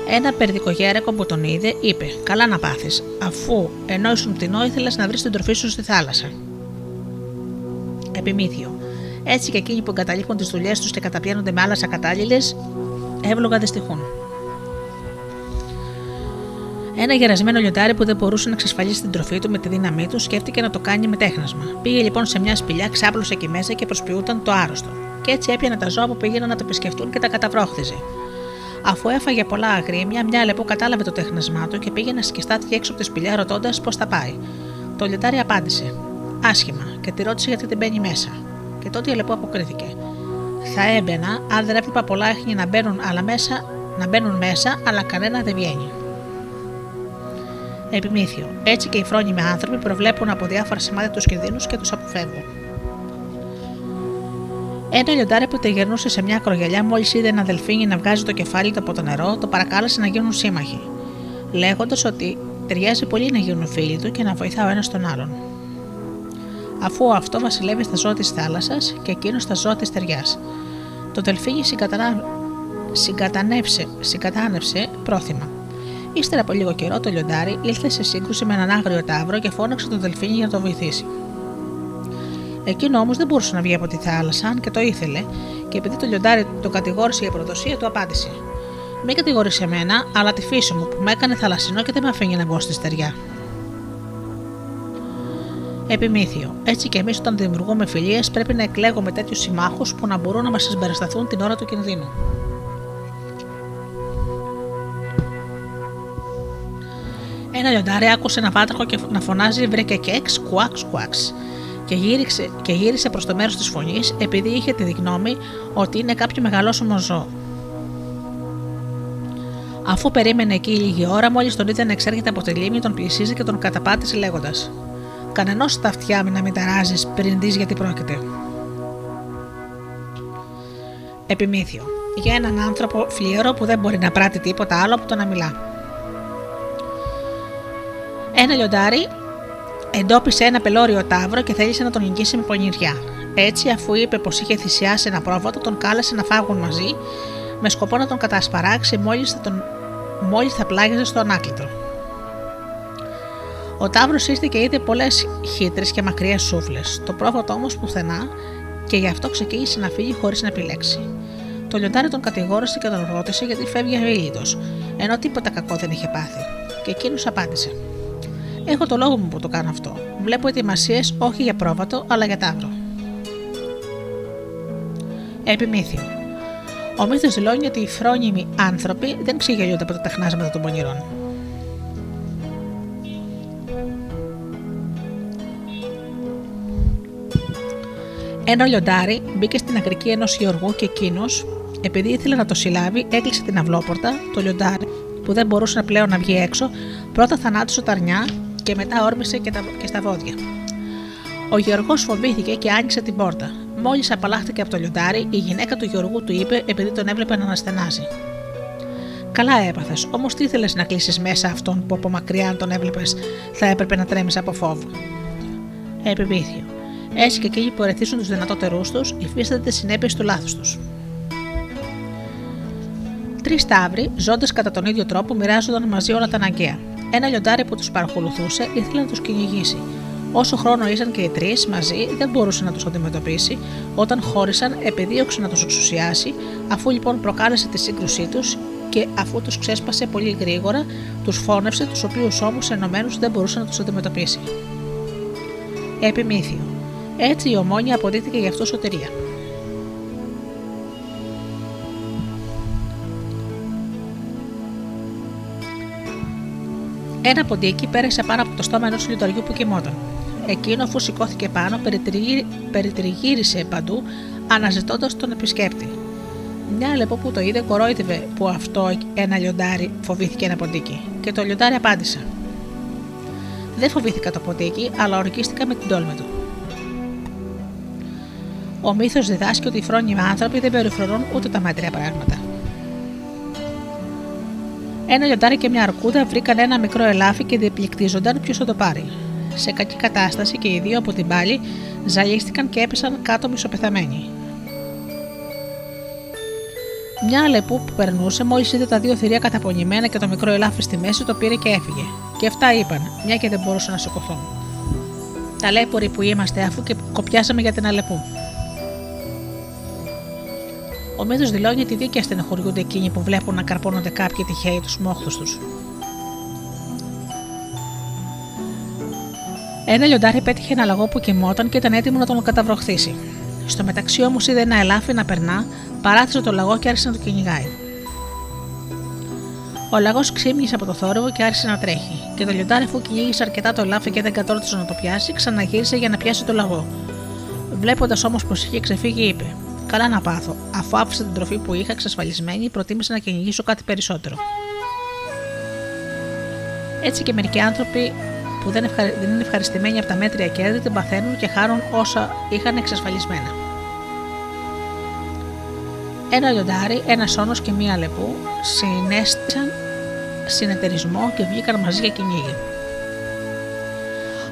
Ένα περδικογέρεκο που τον είδε είπε: Καλά να πάθεις, αφού ενώ ήσουν πτηνό ήθελες να βρεις την τροφή σου στη θάλασσα. Επιμήθειο. Έτσι και εκείνοι που εγκαταλείπουν τις δουλειές τους και καταπιένονται με άλλες ακατάλληλες, εύλογα δυστυχούν. Ένα γερασμένο λιοντάρι που δεν μπορούσε να εξασφαλίσει την τροφή του με τη δύναμή του σκέφτηκε να το κάνει με τέχνασμα. Πήγε λοιπόν σε μια σπηλιά, ξάπλωσε εκεί μέσα και προσποιούταν το άρρωστο. Και έτσι έπιανε τα ζώα που πήγαιναν να το επισκεφτούν και τα καταβρόχθιζε. Αφού έφαγε πολλά αγρίμια, μια λεπό κατάλαβε το τέχνασμά του και πήγε να σκιστάθηκε έξω από τη σπηλιά ρωτώντας πώς θα πάει. Το λιοντάρι απάντησε: Άσχημα, και τη ρώτησε γιατί δεν μπαίνει μέσα. Και τότε η Αλεπού αποκρίθηκε. Θα έμπαινα αν δεν έβλεπα πολλά έχνη να μπαίνουν, αλλά μέσα, να μπαίνουν μέσα, αλλά κανένα δεν βγαίνει. Επιμήθειο. Έτσι και οι φρόνιμοι άνθρωποι προβλέπουν από διάφορα σημάδια τους κινδύνους και τους αποφεύγουν. Ένα λιοντάρι που τεγερνούσε σε μια ακρογελιά, μόλις είδε ένα δελφίνι να βγάζει το κεφάλι του από το νερό, το παρακάλεσε να γίνουν σύμμαχοι, λέγοντας ότι ταιριάζει πολύ να γίνουν φίλοι του και να βοηθά ο ένας τον άλλον. Αφού αυτό βασιλεύει στα ζώα της θάλασσας και εκείνος στα ζώα της ταιριάς. Το δελφίνι συγκατανα... συγκατάνευσε πρόθυμα. Ύστερα από λίγο καιρό το λιοντάρι ήλθε σε σύγκρουση με έναν άγριο τάβρο και φώναξε τον δελφίνι για να το βοηθήσει. Εκείνο όμως δεν μπορούσε να βγει από τη θάλασσα, αν και το ήθελε, και επειδή το λιοντάρι το κατηγόρησε για προδοσία, του απάντησε: Μην κατηγορήσει εμένα, αλλά τη φύση μου που με έκανε θαλασσινό και δεν με αφήνει να μπω στη στεριά. Επιμήθειο. Έτσι και εμείς, όταν δημιουργούμε φιλίες, πρέπει να εκλέγουμε τέτοιους συμμάχους που να μπορούν να μας συμπερασταθούν την ώρα του κινδύνου. Ένα λιοντάρι άκουσε ένα βάτραχο και να φωνάζει βρέκε κέξ, κουάξ, κουάξ. Και γύρισε, και γύρισε προς το μέρος της φωνής επειδή είχε τη γνώμη ότι είναι κάποιο μεγαλόσωμο ζώο. Αφού περίμενε εκεί λίγη ώρα, μόλις τον είδε να εξέρχεται από τη λίμνη, τον πλησίζει και τον καταπάτησε λέγοντας: Κανενός τα αυτιά να μην ταράζεις πριν δεις γιατί πρόκειται. Επιμήθειο. Για έναν άνθρωπο φλιερό που δεν μπορεί να πράττει τίποτα άλλο από το να μιλά. Ένα λιοντάρι εντόπισε ένα πελώριο τάβρο και θέλησε να τον νικήσει με πονηριά. Έτσι, αφού είπε πως είχε θυσιάσει ένα πρόβατο, τον κάλεσε να φάγουν μαζί με σκοπό να τον κατασπαράξει μόλις θα, τον... μόλις θα πλάγιζε στο ανάκλητο. Ο Ταύρο ήρθε και είδε πολλές χύτρες και μακριές σούφλε. Το πρόβατο όμως πουθενά και γι' αυτό ξεκίνησε να φύγει χωρίς να επιλέξει. Το λιοντάρι τον κατηγόρησε και τον ρώτησε γιατί φεύγει αβίλητο, ενώ τίποτα κακό δεν είχε πάθει. Και εκείνος απάντησε: Έχω το λόγο μου που το κάνω αυτό. Βλέπω ετοιμασίες όχι για πρόβατο, αλλά για τάβρο. Επιμήθειο. Ο μύθος δηλώνει ότι οι φρόνιμοι άνθρωποι δεν ξεγελιούνται από τα τεχνάσματα των πονηρών. Ένα λιοντάρι μπήκε στην ακρική ενός γεωργού και εκείνος, επειδή ήθελε να το συλλάβει, έκλεισε την αυλόπορτα. Το λιοντάρι, που δεν μπορούσε πλέον να βγει έξω, πρώτα θανάτησε τα αρνιά και μετά όρμησε και, τα, και στα βόδια. Ο Γεωργό φοβήθηκε και άνοιξε την πόρτα. Μόλις απαλλάχθηκε από το λιοντάρι, η γυναίκα του Γεωργού του είπε επειδή τον έβλεπε να αναστενάζει. Καλά έπαθες, όμως τι ήθελες να κλείσεις μέσα αυτόν που από μακριά, αν τον έβλεπες, θα έπρεπε να τρέμεις από φόβο; Επιπίθιο. Έτσι και εκείνοι που ερεθίσουν τους δυνατότερούς τους, υφίσταται τις συνέπειες του λάθους τους. Τρεις τάβροι, ζώντας κατά τον ίδιο τρόπο, μοιράζονταν μαζί όλα τα αναγκαία. Ένα λιοντάρι που τους παρακολουθούσε ήθελε να τους κυνηγήσει. Όσο χρόνο ήσαν και οι τρεις μαζί, δεν μπορούσε να τους αντιμετωπίσει. Όταν χώρισαν, επιδίωξε να τους εξουσιάσει, αφού λοιπόν προκάλεσε τη σύγκρουσή τους και αφού τους ξέσπασε πολύ γρήγορα, τους φώνευσε, τους οποίους όμως ενωμένους δεν μπορούσε να τους αντιμετωπίσει. Επιμήθειο. Έτσι η ομόνια αποδείχθηκε γι' αυτό σωτηρία. Ένα ποντίκι πέρασε πάνω από το στόμα ενός λιτοριού που κοιμόταν. Εκείνο, αφού σηκώθηκε πάνω, περιτριγύρισε παντού, αναζητώντας τον επισκέπτη. Μια λεπό που το είδε κορόιδευε που αυτό ένα λιοντάρι φοβήθηκε ένα ποντίκι. Και το λιοντάρι απάντησε. Δεν φοβήθηκα το ποντίκι, αλλά ορκίστηκα με την τόλμη του. Ο μύθος διδάσκει ότι οι φρόνιμοι άνθρωποι δεν περιφρονούν ούτε τα μέτρια πράγματα. Ένα λιοντάρι και μια αρκούδα βρήκαν ένα μικρό ελάφι και διεπληκτίζονταν ποιος θα το πάρει. Σε κακή κατάσταση και οι δύο από την πάλη ζαλίστηκαν και έπεσαν κάτω μισοπεθαμένοι. Μια αλεπού που περνούσε, μόλις είδε τα δύο θηρία καταπονημένα και το μικρό ελάφι στη μέση, το πήρε και έφυγε. Και αυτά είπαν, μια και δεν μπορούσαν να σηκωθούν. Ταλέποροι που είμαστε, αφού και κοπιάσαμε για την αλεπού. Ο μύθος δηλώνει τη δίκαια στενοχωριούνται εκείνοι που βλέπουν να καρπώνονται κάποιοι τυχαίοι τους μόχθου τους. Ένα λιοντάρι πέτυχε ένα λαγό που κοιμόταν και ήταν έτοιμο να τον καταβροχθήσει. Στο μεταξύ όμως είδε ένα ελάφι να περνά, παράθυσε το λαγό και άρχισε να το κυνηγάει. Ο λαγός ξύμνησε από το θόρυβο και άρχισε να τρέχει. Και το λιοντάρι, αφού κυνήγησε αρκετά το ελάφι και δεν κατόρθωσε να το πιάσει, ξαναγύρισε για να πιάσει το λαγό. Βλέποντας όμως πως είχε ξεφύγει, είπε: Καλά να πάθω. Αφού άφησα την τροφή που είχα εξασφαλισμένη, προτίμησα να κυνηγήσω κάτι περισσότερο. Έτσι και μερικοί άνθρωποι που δεν, δεν είναι ευχαριστημένοι από τα μέτρια κέρδη την παθαίνουν και χάρουν όσα είχαν εξασφαλισμένα. Ένα λιοντάρι, ένα όνο και μία λεπού συνέστησαν συνεταιρισμό και βγήκαν μαζί για κυνήγι.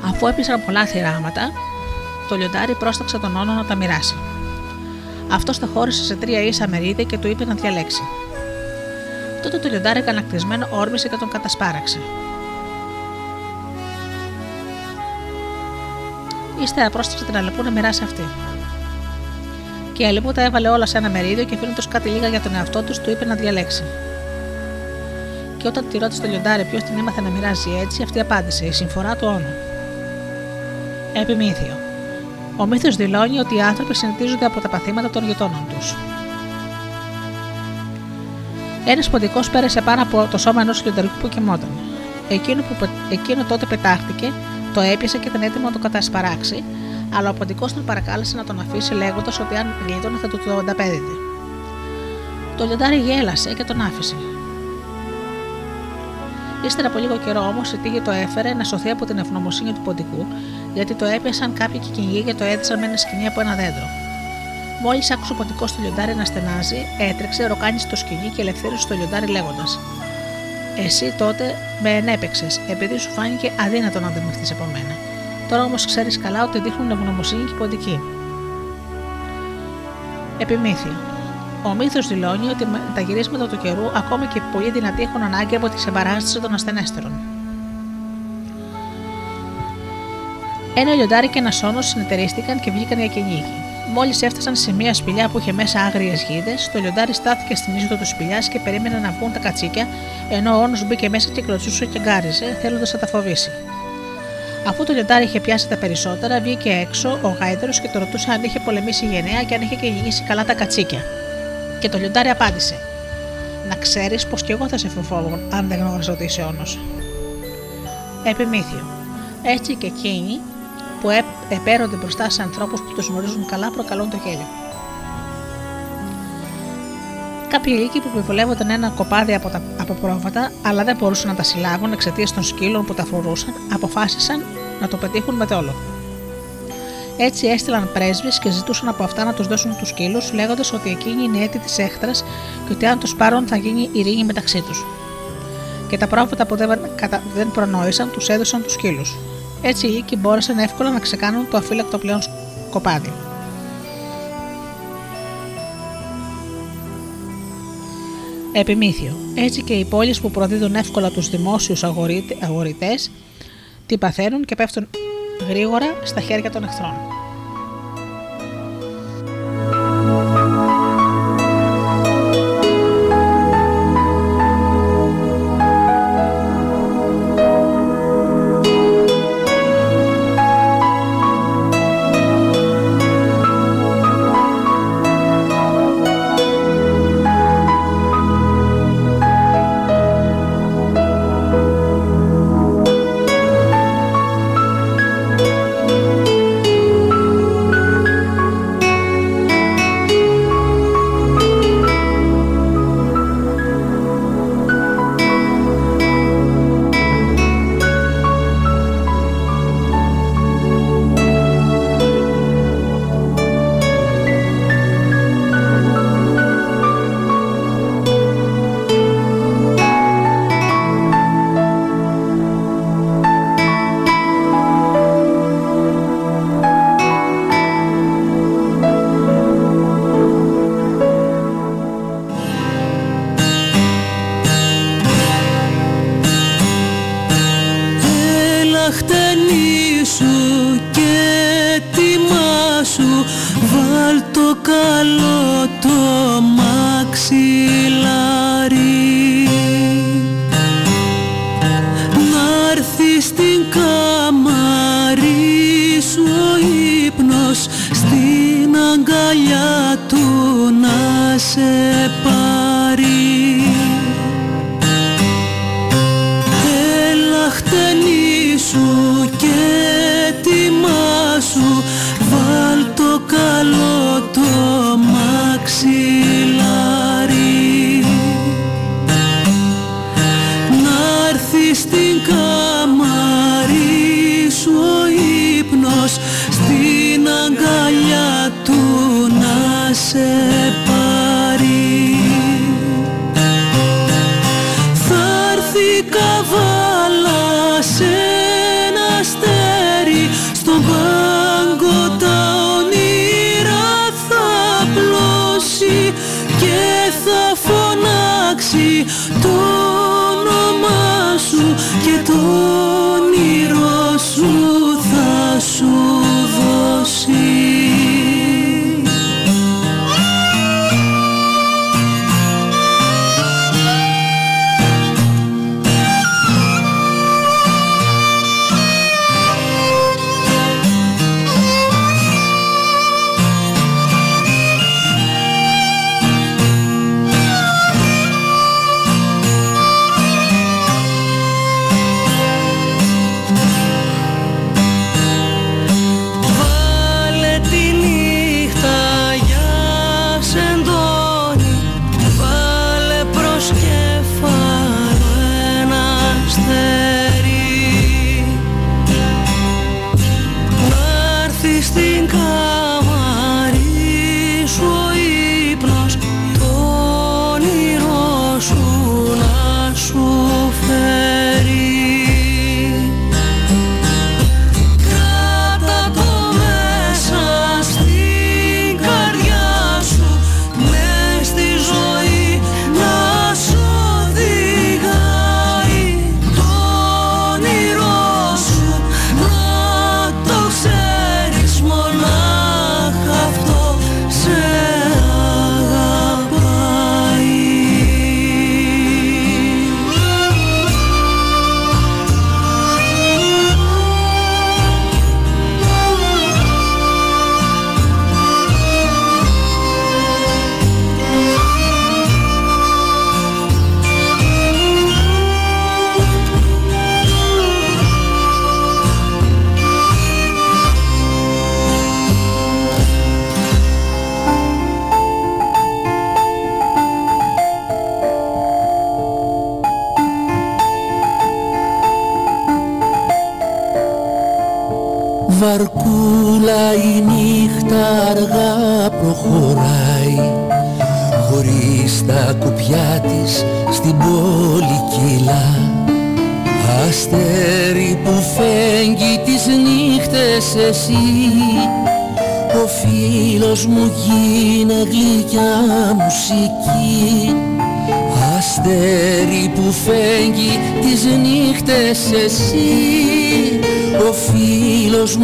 Αφού έπεισαν πολλά θυράματα, το λιοντάρι πρόσταξε τον όνο να τα μοιράσει. Αυτός τα χώρισε σε τρία ίσα μερίδια και του είπε να διαλέξει. Τότε το λιοντάρι κανακτισμένο όρμησε και τον κατασπάραξε. Ύστερα πρόσταξε την αλεπού να μοιράσει αυτή. Και η αλεπού τα έβαλε όλα σε ένα μερίδιο και αφήνοντας κάτι λίγα για τον εαυτό τους, του είπε να διαλέξει. Και όταν τη ρώτησε το λιοντάρι ποιος την έμαθε να μοιράζει έτσι, αυτή απάντησε: Η συμφορά του όνου. Επιμήθειο. Ο μύθος δηλώνει ότι οι άνθρωποι συνηθίζονται από τα παθήματα των γειτόνων τους. Ένας ποντικός πέρασε πάνω από το σώμα ενός λιονταρικού που κοιμόταν. Εκείνο, που, εκείνο τότε πετάχτηκε το έπιασε και ήταν έτοιμο να το κατασπαράξει, αλλά ο ποντικός τον παρακάλεσε να τον αφήσει λέγοντας ότι αν γλίτωνε θα του το ανταπέδιδε. Το λιοντάρι γέλασε και τον άφησε. Ύστερα από λίγο καιρό όμως η τύχη το έφερε να σωθεί από την ευγνωμοσύνη του ποντικού, γιατί το έπιασαν κάποιοι και κυνηγοί και το έδισαν με ένα σκηνή από ένα δέντρο. Μόλις άκουσε ο ποντικό του λιοντάρι να στενάζει, έτρεξε, ροκάνισε το σκηνή και ελευθέρωσε το λιοντάρι λέγοντας: εσύ τότε με ενέπεξε, επειδή σου φάνηκε αδύνατο να αντιμετωπιστεί από μένα. Τώρα όμως ξέρεις καλά ότι δείχνουν ευγνωμοσύνη και ποντική. Επιμήθεια. Ο μύθος δηλώνει ότι τα γυρίσματα του καιρού, ακόμη και πολύ δυνατοί, έχουν ανάγκη από τη συμπαράσταση των ασθενέστερων. Ένα λιοντάρι και ένα σόνος συνεταιρίστηκαν και βγήκαν για κυνήγι. Μόλις έφτασαν σε μια σπηλιά που είχε μέσα άγριες γίδες, το λιοντάρι στάθηκε στην είσοδο του σπηλιάς και περίμενε να βγουν τα κατσίκια, ενώ ο όνος μπήκε μέσα και κλωτσούσε και γκάριζε, θέλοντας να τα φοβήσει. Αφού το λιοντάρι είχε πιάσει τα περισσότερα, βγήκε έξω ο γάιδερο και το ρωτούσε αν είχε πολεμήσει γενναία και αν είχε κυνηγήσει καλά τα κατσίκια. Και το λιοντάρι απάντησε: Να ξέρεις πως κι εγώ θα σε φοβόμουν αν δεν γνώριζα ότι είσαι όνος. Επιμήθειο. Έτσι και εκείνη που επέρονται μπροστά σε ανθρώπους που τους γνωρίζουν καλά προκαλούν το γέλιο. Κάποιοι λύκοι που επιβολεύονταν ένα κοπάδι από, τα, από πρόβατα, αλλά δεν μπορούσαν να τα συλλάβουν εξαιτίας των σκύλων που τα φορούσαν, αποφάσισαν να το πετύχουν με δόλο. Έτσι έστειλαν πρέσβεις και ζητούσαν από αυτά να τους δώσουν τους σκύλους, λέγοντας ότι εκείνη είναι έτη της έχθρας και ότι αν τους πάρουν θα γίνει ειρήνη μεταξύ τους. Και τα πρόβατα που δεν, δεν προνόησαν τους έδωσαν τους σκύλους. Έτσι οι λύκοι μπόρεσαν εύκολα να ξεκάνουν το αφύλακτο πλέον κοπάδι. Επιμήθειο. Έτσι και οι πόλεις που προδίδουν εύκολα τους δημόσιους αγορητές τι παθαίνουν και πέφτουν γρήγορα στα χέρια των εχθρών.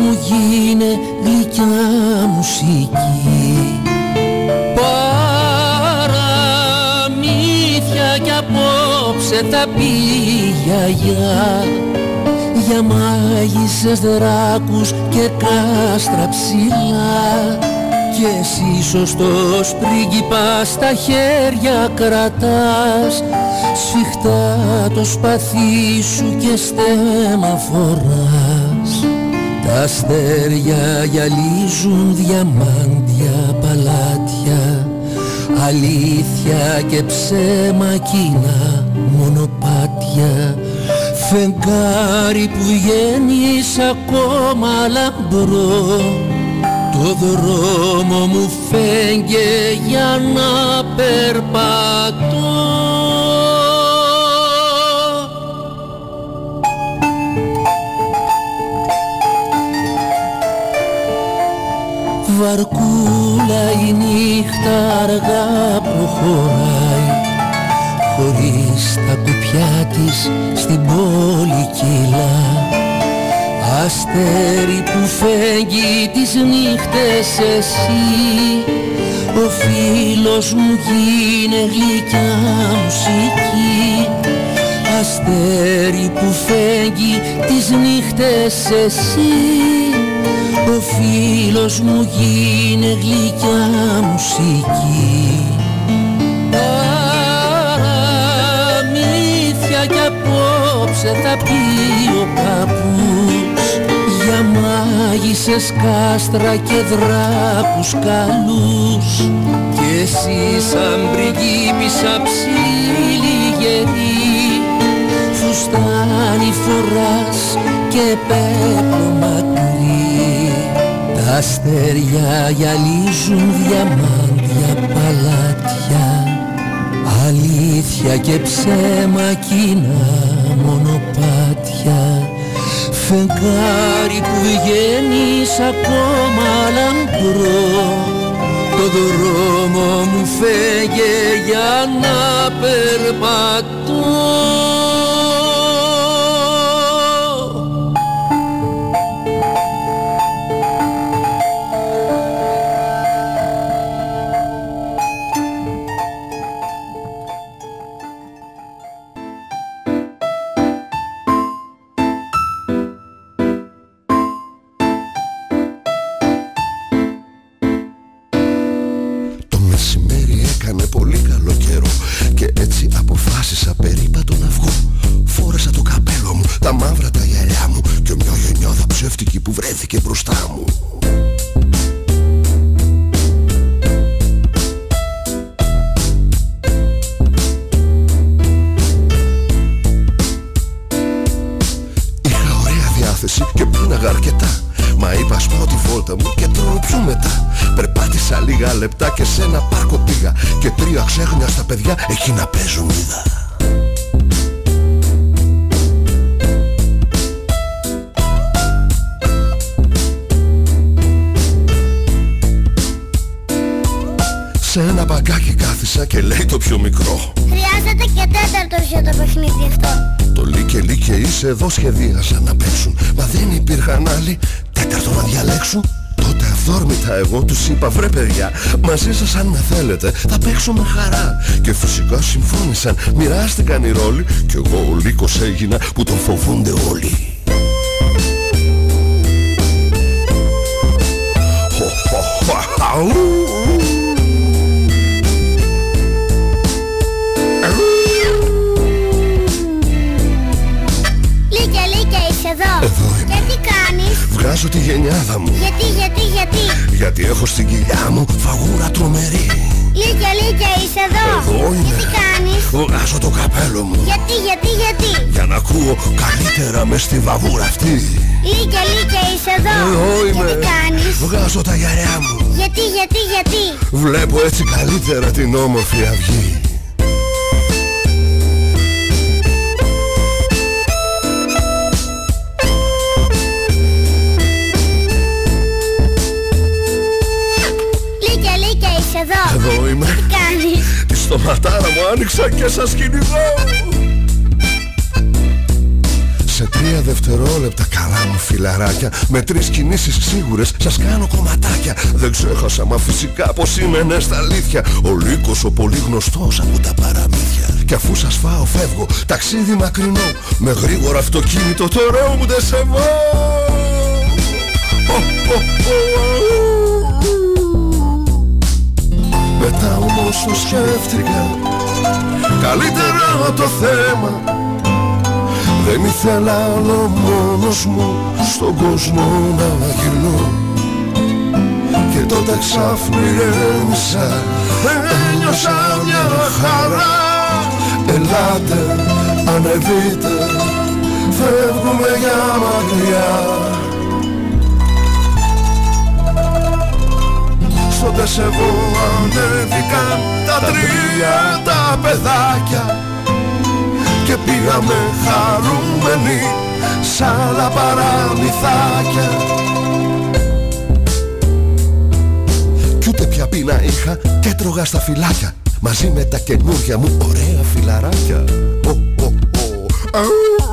Μου γίνε γλυκιά μουσική. Παραμύθια κι απόψε θα πει η γιαγιά για μάγισσες δράκους και κάστρα ψηλά. Κι εσύ σωστός πρίγκιπας στα χέρια κρατάς. Σφιχτά το σπαθί σου και στέμα φοράς τα αστέρια γυαλίζουν διαμάντια παλάτια αλήθεια και ψέμα κοινά μονοπάτια. Φεγγάρι που βγαίνεις ακόμα λαμπρό το δρόμο μου φέγγε για να περπατώ Βαρκούλα η νύχτα αργά προχωράει Χωρίς τα κουπιά της στην πόλη κυλά. Αστέρι που φέγγει τις νύχτες εσύ Ο φίλος μου γίνε γλυκιά μουσική. Αστέρι που φέγγει τις νύχτες εσύ Ο φίλος μου γίνε γλυκιά μουσική. Παραμύθια κι απόψε θα πει ο παππούς. Για μάγισσες κάστρα και δράκους καλούς. Και εσύ σαν πριγκίπισσα ψήλη γερή. Φουστάνι φοράς και πέπλο μακρύ τα αστέρια γυαλίζουν διαμάντια παλάτια. Αλήθεια και ψέμα κοινά μονοπάτια. Φεγγάρι που βγαίνεις ακόμα λαμπρό. Το δρόμο μου φέγε για να περπατώ εδώ σχεδίασαν να παίξουν Μα δεν υπήρχαν άλλοι. Τέταρτο να διαλέξουν Τότε αυθόρμητα εγώ τους είπα βρε παιδιά Μαζί σας αν με θέλετε θα παίξω με χαρά Και φυσικά συμφώνησαν. Μοιράστηκαν οι ρόλοι. Κι εγώ ο λύκος έγινα που τον φοβούνται όλοι Βγάζω τη γενιάδα μου. Γιατί, γιατί, γιατί; Γιατί έχω στην κοιλιά μου φαγούρα τρομερή. Λίκια, λίκια είσαι εδώ. Εδώ είμαι. Γιατί κάνεις; Βγάζω το καπέλο μου. Γιατί, γιατί, γιατί; Για να ακούω καλύτερα μες στη βαγούρα αυτή. Λίκια, λίκια είσαι εδώ. Εδώ είμαι. Γιατί κάνεις; Βγάζω τα γυαλιά μου. Γιατί, γιατί, γιατί; Βλέπω έτσι καλύτερα την όμορφη αυγή κάνεις Τη στοματάρα μου άνοιξα και σας κυνηγώ σε τρία δευτερόλεπτα καλά μου φιλαράκια Με τρεις κινήσεις σίγουρες σας κάνω κομματάκια Δεν ξέχασα μα φυσικά πως είμαι ναι στα αλήθεια Ο Λύκος ο πολύ γνωστός από τα παραμύθια Κι αφού σας φάω φεύγω ταξίδι μακρινό Με γρήγορο αυτοκίνητο το ωραίο μου δεσεβό μετά όμως το σκέφτηκα. Καλύτερα το θέμα. Δεν ήθελα άλλο μόνος μου Στον κόσμο να γυρνώ. Και τότε ξαφνιέμισα Ένιωσα μια χαρά. Ελάτε, ανεβείτε Φεύγουμε για μακριά στο τεσεβό ανέβηκαν τα τρία τα παιδάκια. Και πήγαμε χαρούμενοι σ' άλλα παραμυθάκια. Κι ούτε πια πείνα είχα και τρώγα στα φυλάκια. Μαζί με τα καινούργια μου ωραία φιλαράκια. Ληστή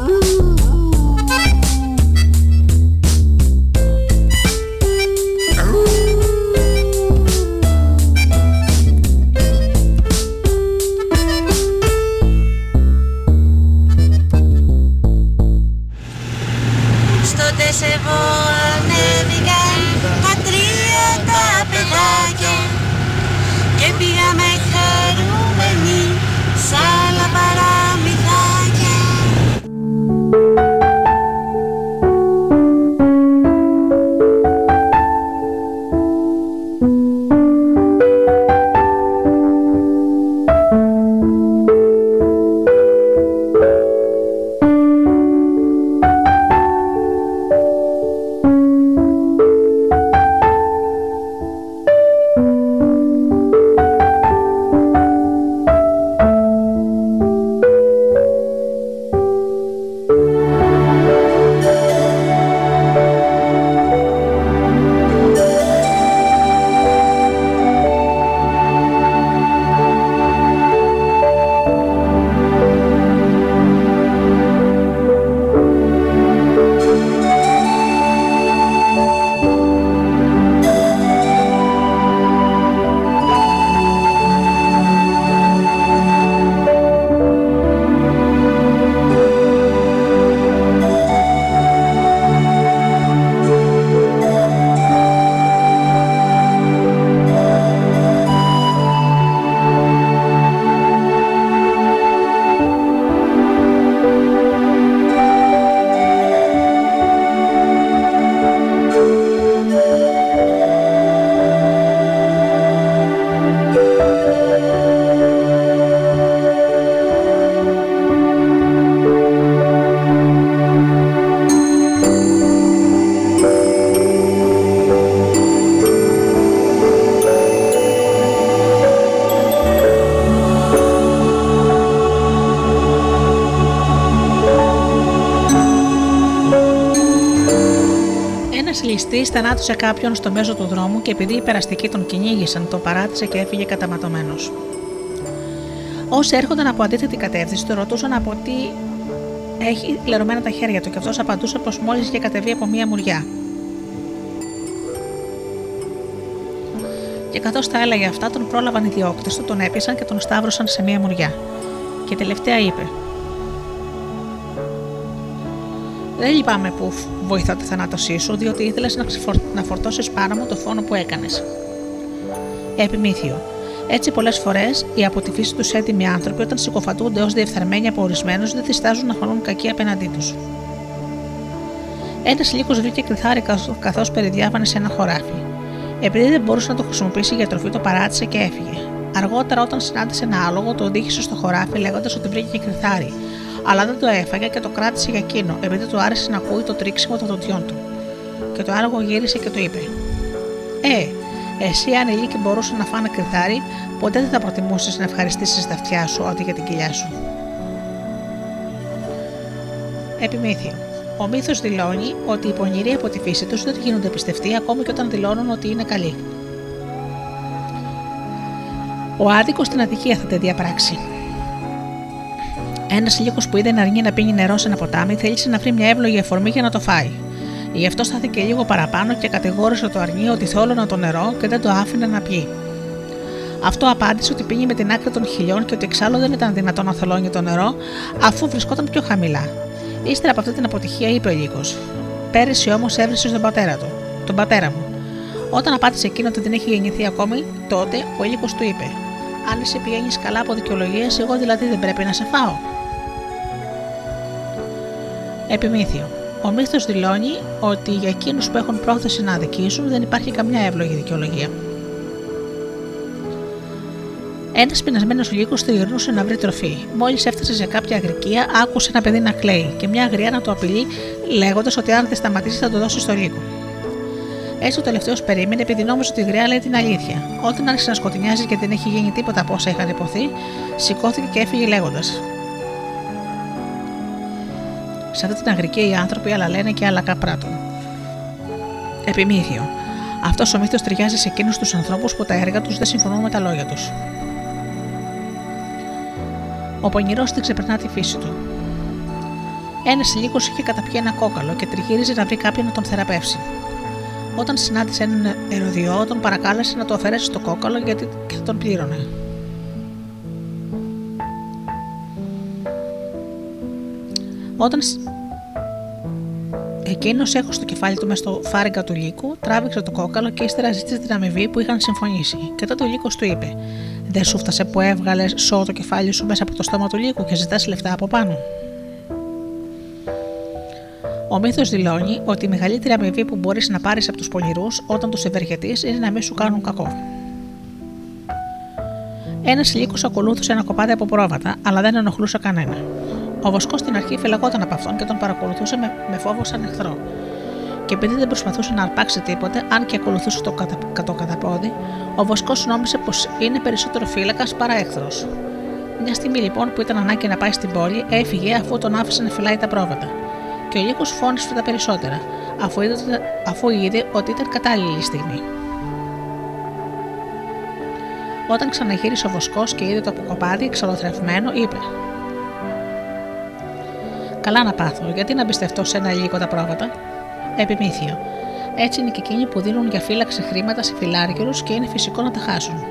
θανάτωσε κάποιον στο μέσο του δρόμου και επειδή οι περαστικοί τον κυνήγησαν, τον παράτησε και έφυγε καταματωμένος. Όσοι έρχονταν από αντίθετη κατεύθυνση, τον ρωτούσαν από τι έχει λερωμένα τα χέρια του και αυτός απαντούσε πως μόλις είχε κατεβεί από μία μουριά. Και καθώς τα έλεγε αυτά, τον πρόλαβαν οι διώκτες του, τον έπεισαν και τον σταύρωσαν σε μία μουριά. Και τελευταία είπε: Δεν λυπάμαι που βοηθώ τη θανάτωσή σου, διότι ήθελες να, να φορτώσεις πάνω μου το φόνο που έκανες. Επιμήθειο. Έτσι, πολλές φορές οι από τη φύση τους έτοιμοι άνθρωποι, όταν συκοφατούνται ως διεφθαρμένοι από ορισμένους, δεν διστάζουν να φανούν κακοί απέναντί τους. Ένας λύκος βρήκε κρυθάρι καθώς περιδιάβανε σε ένα χωράφι. Επειδή δεν μπορούσε να το χρησιμοποιήσει για τροφή, το παράτησε και έφυγε. Αργότερα, όταν συνάντησε ένα άλογο, το οδήγησε στο χωράφι λέγοντας ότι βρήκε κρυθάρι, αλλά δεν το έφαγε και το κράτησε για εκείνο, επειδή του άρεσε να ακούει το τρίξιμο των δοντιών του. Και το άλογο γύρισε και του είπε: Ε, εσύ αν οι λύκοι μπορούσαν να φάνε κρυθάρι, ποτέ δεν θα προτιμούσες να ευχαριστήσεις τα αυτιά σου αντί για την κοιλιά σου. Επιμήθειο. Ο μύθος δηλώνει ότι οι πονηροί από τη φύση τους δεν γίνονται πιστευτοί ακόμη και όταν δηλώνουν ότι είναι καλοί. Ο άδικος στην αδικία θα τη διαπράξει. Ένας λύκο που είδε να αρνεί να πίνει νερό σε ένα ποτάμι θέλησε να βρει μια εύλογη αφορμή για να το φάει. Γι' αυτό στάθηκε λίγο παραπάνω και κατηγόρησε το αρνί ότι θόλωνα το νερό και δεν το άφηνε να πιει. Αυτό απάντησε ότι πίνει με την άκρη των χιλιών και ότι εξάλλου δεν ήταν δυνατόν να θολώνει το νερό αφού βρισκόταν πιο χαμηλά. Ύστερα από αυτή την αποτυχία είπε ο Λύκο: Πέρυσι όμως έβρισε τον πατέρα του, τον πατέρα μου. Όταν απάντησε εκείνο ότι δεν έχει γεννηθεί ακόμη, τότε ο Λύκο του είπε: Αν εσύ πηγαίνεις καλά από δικαιολογίες, εγώ δηλαδή δεν πρέπει να σε φάω. Επιμήθειο. Ο μύθος δηλώνει ότι για εκείνους που έχουν πρόθεση να αδικήσουν δεν υπάρχει καμιά εύλογη δικαιολογία. Ένας πεινασμένος λύκος το γυρνούσε να βρει τροφή. Μόλις έφτασε σε κάποια αγρικία, άκουσε ένα παιδί να κλαίει και μια αγριά να το απειλεί, λέγοντας ότι αν δεν σταματήσει θα το δώσει στο λύκο. Έτσι ο τελευταίος περίμενε επειδή νόμιζε ότι η γριά λέει την αλήθεια. Όταν άρχισε να σκοτεινιάζει και δεν έχει γίνει τίποτα από όσα είχαν υποθεί, σηκώθηκε και έφυγε λέγοντας: Σε αυτή την αγρική οι άνθρωποι άλλα λένε και άλλα καπράτων. Επιμήθειο. Αυτός ο μύθος ταιριάζει σε εκείνους τους ανθρώπους που τα έργα τους δεν συμφωνούν με τα λόγια τους. Ο πονηρός δεν ξεπερνά τη φύση του. Ένας λύκο είχε καταπιεί ένα κόκαλο και τριγύριζε να βρει κάποιον να τον θεραπεύσει. Όταν συνάντησε έναν ερωδιό, τον παρακάλεσε να το αφαιρέσει το κόκαλο γιατί και θα τον πλήρωνε. Όταν Εκείνος έχωσε το κεφάλι του μες στο φάριγγα του λύκου, τράβηξε το κόκαλο και ύστερα ζήτησε την αμοιβή που είχαν συμφωνήσει. Και τότε ο λύκος του είπε: Δεν σου φτάσε που έβγαλες σώ το κεφάλι σου μέσα από το στόμα του λύκου και ζητάς λεφτά από πάνω. Ο μύθος δηλώνει ότι η μεγαλύτερη αμοιβή που μπορείς να πάρεις από τους πονηρούς όταν τους ευεργετείς είναι να μην σου κάνουν κακό. Ένας λύκος ακολούθησε ένα κοπάδι από πρόβατα, αλλά δεν ενοχλούσε κανένα. Ο Βοσκός στην αρχή φυλαγόταν από αυτόν και τον παρακολουθούσε με, με φόβο σαν εχθρό. Και επειδή δεν προσπαθούσε να αρπάξει τίποτε, αν και ακολουθούσε το, κατα, το καταπόδι, ο Βοσκός νόμισε πως είναι περισσότερο φύλακας παρά έχθρο. Μια στιγμή λοιπόν που ήταν ανάγκη να πάει στην πόλη, έφυγε αφού τον άφησε να φυλάει τα πρόβατα. Και ο Λύκος φώνησε τα περισσότερα, αφού είδε, αφού είδε ότι ήταν κατάλληλη στιγμή. Όταν ξαναγύρισε ο Βοσκός και είδε το κοπάδι εξολοθρευμένο, είπε: Καλά να πάθω, γιατί να εμπιστευτώ σε ένα λίγο τα πρόβατα. Επιμήθειο. Έτσι είναι και εκείνοι που δίνουν για φύλαξη χρήματα σε φυλάργυρου και είναι φυσικό να τα χάσουν.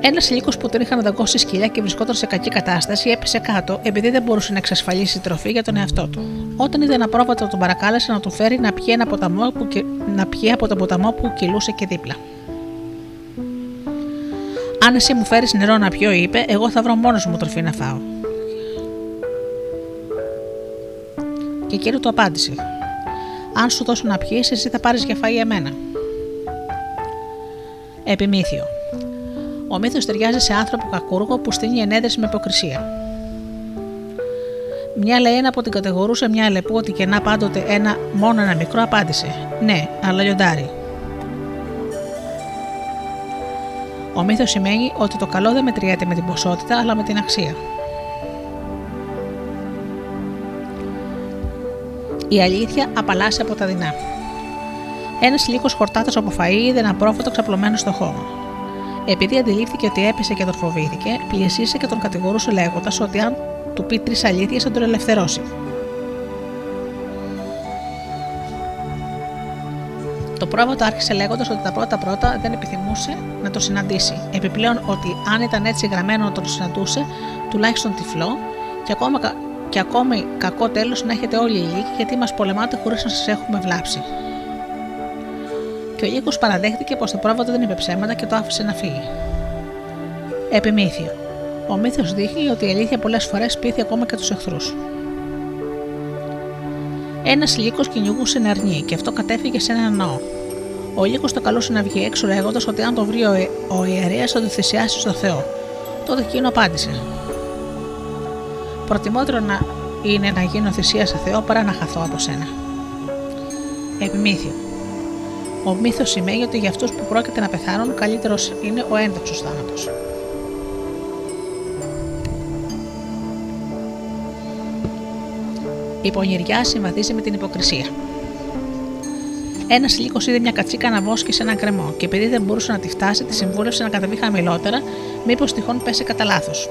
Ένας λύκο που τον είχαν δαγκώσει σκυλιά και βρισκόταν σε κακή κατάσταση έπεσε κάτω επειδή δεν μπορούσε να εξασφαλίσει τροφή για τον εαυτό του. Όταν είδε ένα πρόβατο, τον παρακάλεσε να του φέρει να πιει, ένα ποταμό που, να πιει από τον ποταμό που κυλούσε και δίπλα. Αν εσύ μου φέρεις νερό να πιω, είπε, εγώ θα βρω μόνος μου τροφή να φάω. Και εκείνο του απάντησε: Αν σου δώσω να πιεις, εσύ θα πάρεις για φαΐ εμένα. Επιμήθειο. Ο μύθος ταιριάζει σε άνθρωπο κακούργο που στείνει ενέδρεση με υποκρισία. Μια λαένα που την κατηγορούσε μια λεπού ότι κενά πάντοτε ένα, μόνο ένα μικρό, απάντησε: Ναι, αλλά λιοντάρι. Ο μύθος σημαίνει ότι το καλό δεν μετριέται με την ποσότητα, αλλά με την αξία. Η αλήθεια απαλλάσσει από τα δεινά. Ένας λύκος χορτάτος από φαΐ είδε ένα πρόφατο ξαπλωμένο στο χώμα. Επειδή αντιλήφθηκε ότι έπεσε και τον φοβήθηκε, πλησίασε και τον κατηγορούσε λέγοντας ότι αν του πει τρεις αλήθειες θα τον ελευθερώσει. Το πρόβατο άρχισε λέγοντας ότι τα πρώτα πρώτα δεν επιθυμούσε να το συναντήσει. Επιπλέον ότι αν ήταν έτσι γραμμένο να τον συναντούσε, τουλάχιστον τυφλό, και ακόμα, και ακόμη κακό τέλος να έχετε όλοι οι λύκοι γιατί μας πολεμάτε χωρίς να σας έχουμε βλάψει. Και ο λύκος παραδέχτηκε πως το πρόβατο δεν είπε ψέματα και το άφησε να φύγει. Επιμήθειο. Ο μύθος δείχνει ότι η αλήθεια πολλές φορές πείθει ακόμα και τους εχθρούς. Ένας λύκος κυνηγούσε αρνί και αυτό κατέφυγε σε ένα ναό. Ο λύκος το καλούσε να βγει έξω λέγοντας ότι αν το βρει ο, ο ιερέας θα το θυσιάσει στο Θεό. Τότε εκείνο απάντησε: Προτιμότερο να είναι να γίνω θυσία σε Θεό παρά να χαθώ από σένα. Επιμήθειο. Ο μύθος σημαίνει ότι για αυτούς που πρόκειται να πεθάνουν, καλύτερος είναι ο έντοξος θάνατος. Η πονηριά συμβαδίζει με την υποκρισία. Ένας λύκος είδε μια κατσίκα να βόσκει σε έναν κρεμό και επειδή δεν μπορούσε να τη φτάσει, τη συμβούλευσε να καταβεί χαμηλότερα, μήπως τυχόν πέσει κατά λάθος.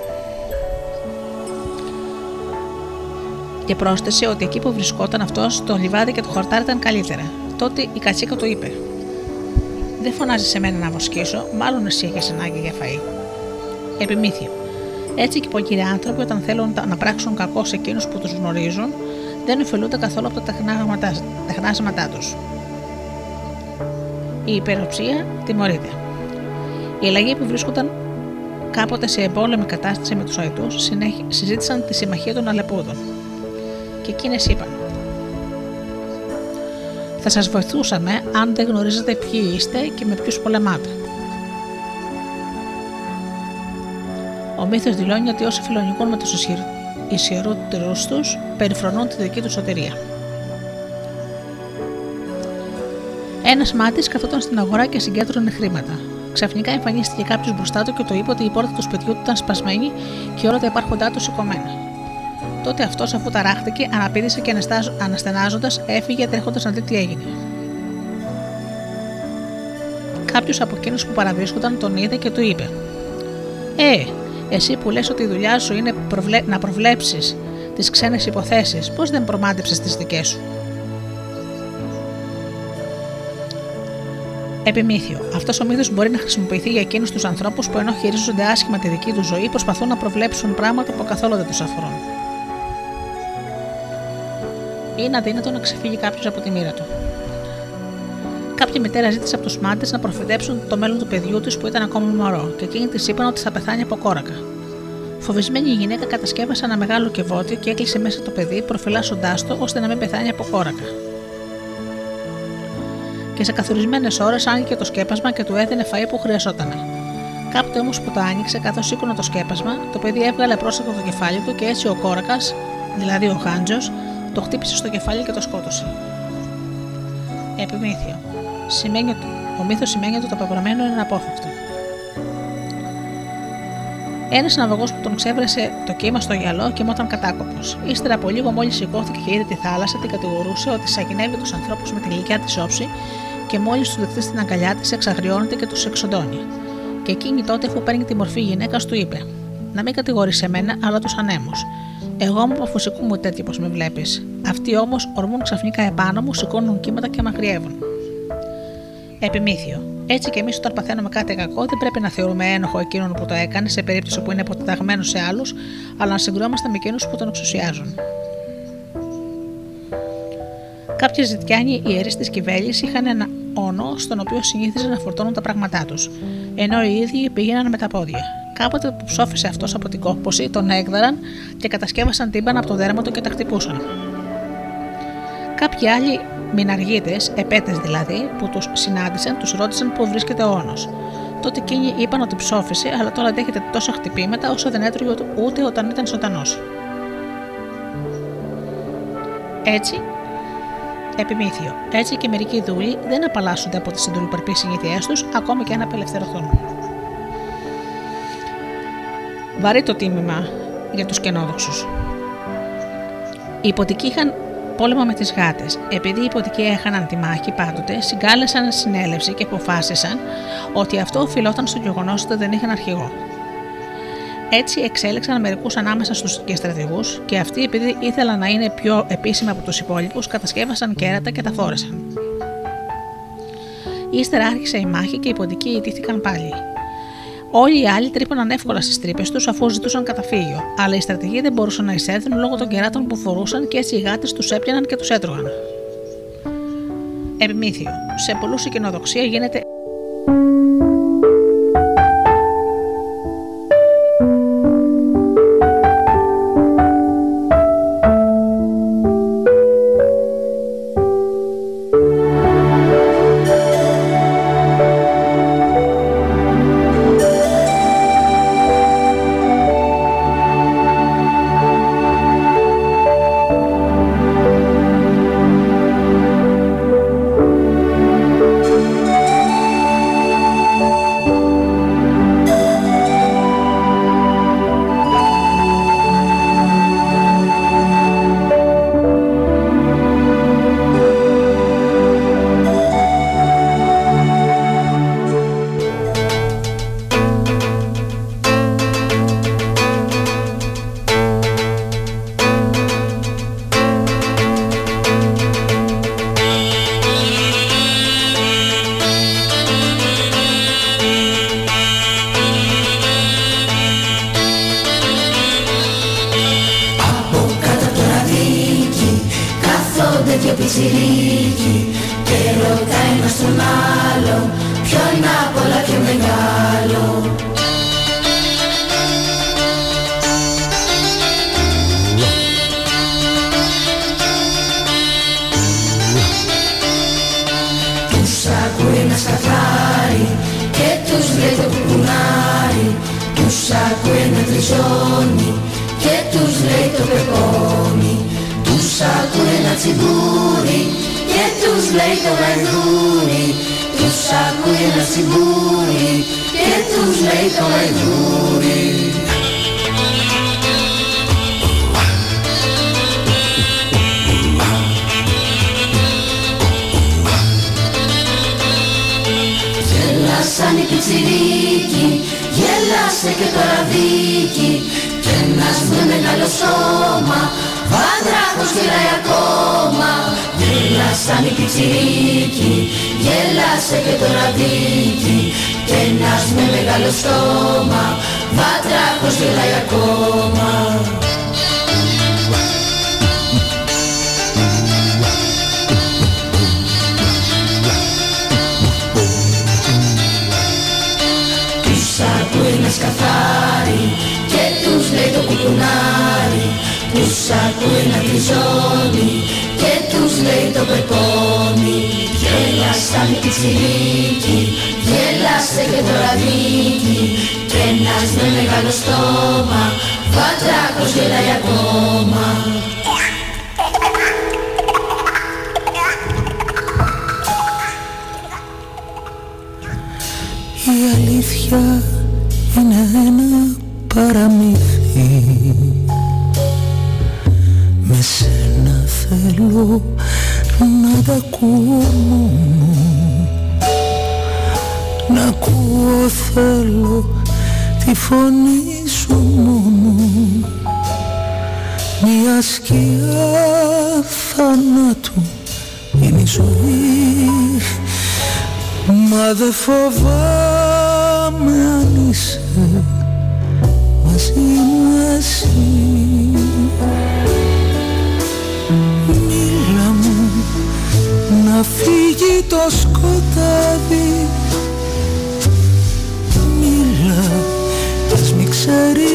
Και πρόσθεσε ότι εκεί που βρισκόταν αυτός, το λιβάδι και το χορτάρι ήταν καλύτερα. Τότε η κατσίκα του είπε: Δεν φωνάζει σε μένα να βοσκήσω, μάλλον εσύ έχεις ανάγκη για φαΐ. Επιμήθειο. Έτσι και οι πονηροί άνθρωποι, όταν θέλουν να πράξουν κακό σε εκείνους που τους γνωρίζουν, δεν ωφελούνται καθόλου από τα τεχνάσματά τους. Η υπεροψία τιμωρείται. Οι αλλαγοί που βρίσκονταν κάποτε σε εμπόλεμη κατάσταση με τους Αιτού συζήτησαν τη συμμαχία των Αλεπούδων. Και εκείνες είπαν: Θα σας βοηθούσαμε αν δεν γνωρίζετε ποιοι είστε και με ποιους πολεμάτε. Ο μύθος δηλώνει ότι όσοι φιλονικούν με τους ισχυρότερους τους περιφρονούν τη δική τους σωτηρία. Ένας μάτι καθόταν στην αγορά και συγκέντρωνε χρήματα. Ξαφνικά εμφανίστηκε κάποιος μπροστά του και το είπε ότι η πόρτα του σπιτιού του ήταν σπασμένη και όλα τα υπάρχοντά του σηκωμένα. Τότε αυτός, αφού ταράχτηκε, αναπήδησε και αναστενάζοντας έφυγε τρέχοντας να δει τι έγινε. Κάποιος από εκείνους που παραβρίσκονταν τον είδε και του είπε: Ε, εσύ που λες ότι η δουλειά σου είναι προβλε... να προβλέψεις τις ξένες υποθέσεις, πώς δεν προμάτεψες τις δικές σου; Επιμήθειο. Αυτός ο μύθος μπορεί να χρησιμοποιηθεί για εκείνους τους ανθρώπους που ενώ χειρίζονται άσχημα τη δική τους ζωή, προσπαθούν να προβλέψουν πράγματα που καθόλου δεν τους αφορούν. Είναι αδύνατο να ξεφύγει κάποιος από τη μοίρα του. Κάποια μητέρα ζήτησε από τους μάντες να προφητέψουν το μέλλον του παιδιού της που ήταν ακόμα μωρό, και εκείνοι της είπαν ότι θα πεθάνει από κόρακα. Φοβισμένη η γυναίκα κατασκεύασε ένα μεγάλο κεβότιο και έκλεισε μέσα το παιδί, προφυλάσσοντάς το ώστε να μην πεθάνει από κόρακα. Και σε καθορισμένες ώρες άνοιγε το σκέπασμα και του έδινε φαΐ που χρειαζόταν. Κάποτε όμως που το άνοιξε, καθώς σήκωνε το σκέπασμα, το παιδί έβγαλε πρόσωπο το κεφάλι του και έτσι ο κόρακας, δηλαδή ο Χάντζος, το χτύπησε στο κεφάλι και το σκότωσε. Επιμήθειο σημαίνει, ο μύθος σημαίνει ότι το απαγορευμένο είναι απόφευκτο. Ένας ναυαγό που τον ξέβρεσε το κύμα στο γυαλό κοιμόταν κατάκοπος. Ύστερα από λίγο, μόλις σηκώθηκε και είδε τη θάλασσα, την κατηγορούσε ότι σαγηνεύει τους ανθρώπους με τη γλυκιά της όψη και μόλις του δεχτεί στην αγκαλιά της, εξαγριώνεται και τους εξοντώνει. Και εκείνη τότε, αφού παίρνει τη μορφή γυναίκας, του είπε: Να μην κατηγορείς εμένα, αλλά τους ανέμους. Εγώ μου από φυσικού μου τέτοιο πως με βλέπεις. Αυτοί όμως ορμούν ξαφνικά επάνω μου, σηκώνουν κύματα και μαγριεύουν. Επιμήθειο. Έτσι και εμείς, όταν παθαίνουμε κάτι κακό, δεν πρέπει να θεωρούμε ένοχο εκείνον που το έκανε σε περίπτωση που είναι αποτεταγμένο σε άλλους, αλλά να συγκρόμαστε με εκείνους που τον εξουσιάζουν. Κάποιοι ζητιάνοι ιερείς της Κιβέλη είχαν ένα όνο στον οποίο συνήθιζαν να φορτώνουν τα πράγματά τους, ενώ οι ίδιοι πήγαιναν με τα πόδια. Κάποτε που ψόφισε αυτός από την κόπωση, τον έγδαραν και κατασκεύασαν τύμπανα από το δέρμα του και τα χτυπούσαν. Κάποιοι άλλοι μηναργίτες, επέτες δηλαδή, που τους συνάντησαν, τους ρώτησαν πού βρίσκεται ο όνος. Τότε εκείνοι είπαν ότι ψόφισε, αλλά τώρα δέχεται τόσα χτυπήματα όσο δεν έτρωγε ούτε όταν ήταν ζωντανός. Έτσι, επιμήθειο. Έτσι και μερικοί δούλοι δεν απαλλάσσονται από τις συντολοπαρπεί συνήθειές τους, ακόμη και αν απελευθερωθούν. Βαρύ το τίμημα για τους κενόδοξους. Οι υποτικοί είχαν πόλεμο με τις γάτες. Επειδή οι υποτικοί έχαναν τη μάχη πάντοτε, συγκάλεσαν συνέλευση και αποφάσισαν ότι αυτό οφειλόταν στο γεγονός ότι δεν είχαν αρχηγό. Έτσι εξέλεξαν μερικούς ανάμεσα στους και στρατηγούς και αυτοί, επειδή ήθελαν να είναι πιο επίσημοι από τους υπόλοιπους, κατασκεύασαν κέρατα και τα φόρεσαν. Ύστερα άρχισε η μάχη και οι ποντικοί ιτήθηκαν πάλι. Όλοι οι άλλοι τρύπωναν εύκολα στις τρύπες τους αφού ζητούσαν καταφύγιο, αλλά οι στρατηγοί δεν μπορούσαν να εισέλθουν λόγω των κεράτων που φορούσαν και έτσι οι γάτες τους έπιαναν και τους έτρωγαν. Επιμήθειο. Σε πολλούς η κοινοδοξία γίνεται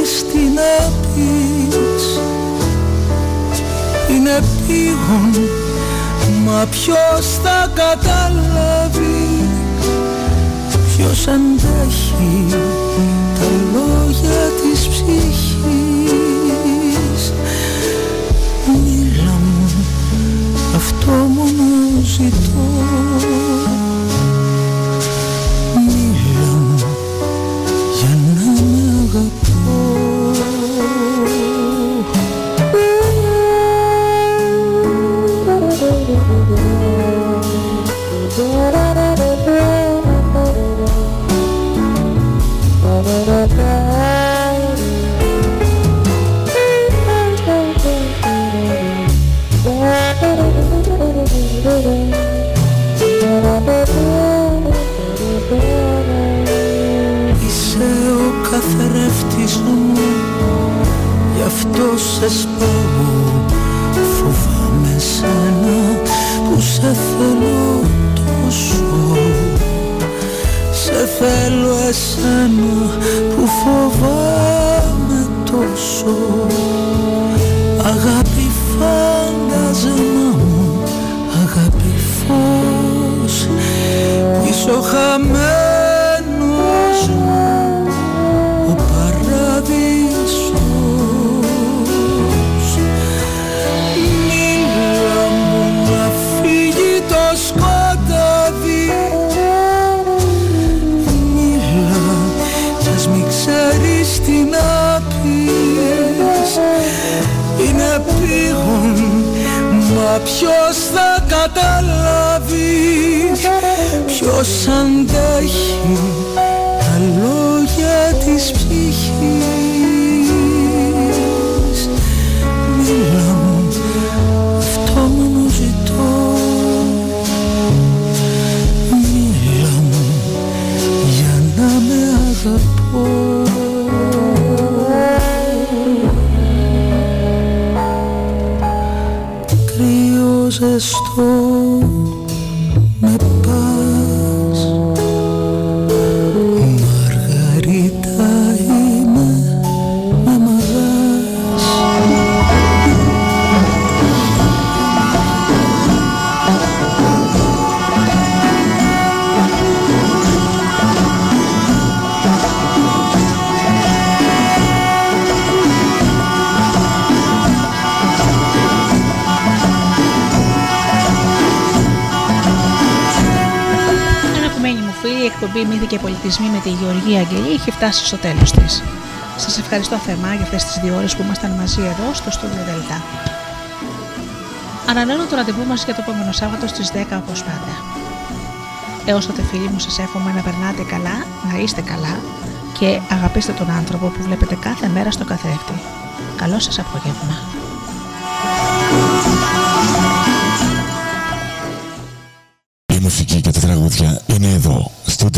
Στην τι να πεις Είναι πήγον Μα ποιος θα καταλάβει; Ποιος αντέχει τα λόγια της ψυχής; Μίλα μου, αυτό μόνο ζητώ. Αυτό σε σπάω Φοβάμαι σένα που σε θέλω τόσο. Σε θέλω εσένα που φοβάμαι τόσο. Αγάπη φανταζένα μου Αγάπη φως Πίσω χαμένο ποιος θα καταλάβει Ποιος αντέχει εκπομπή Μύθοι και Πολιτισμοί με τη Γεωργία Αγγελή έχει φτάσει στο τέλος της. Σας ευχαριστώ θερμά για αυτές τις δύο ώρες που ήμασταν μαζί εδώ στο Στούντιο Δελτά. Ανανεώνω το ραντεβού μας για το επόμενο Σάββατο στις 10 όπως πάντα. Έως τότε, φίλοι μου, σας εύχομαι να περνάτε καλά, να είστε καλά και αγαπήστε τον άνθρωπο που βλέπετε κάθε μέρα στο καθρέφτη. Καλό σας απόγευμα. Η μουσική και τα τραγούδια είναι εδώ, στο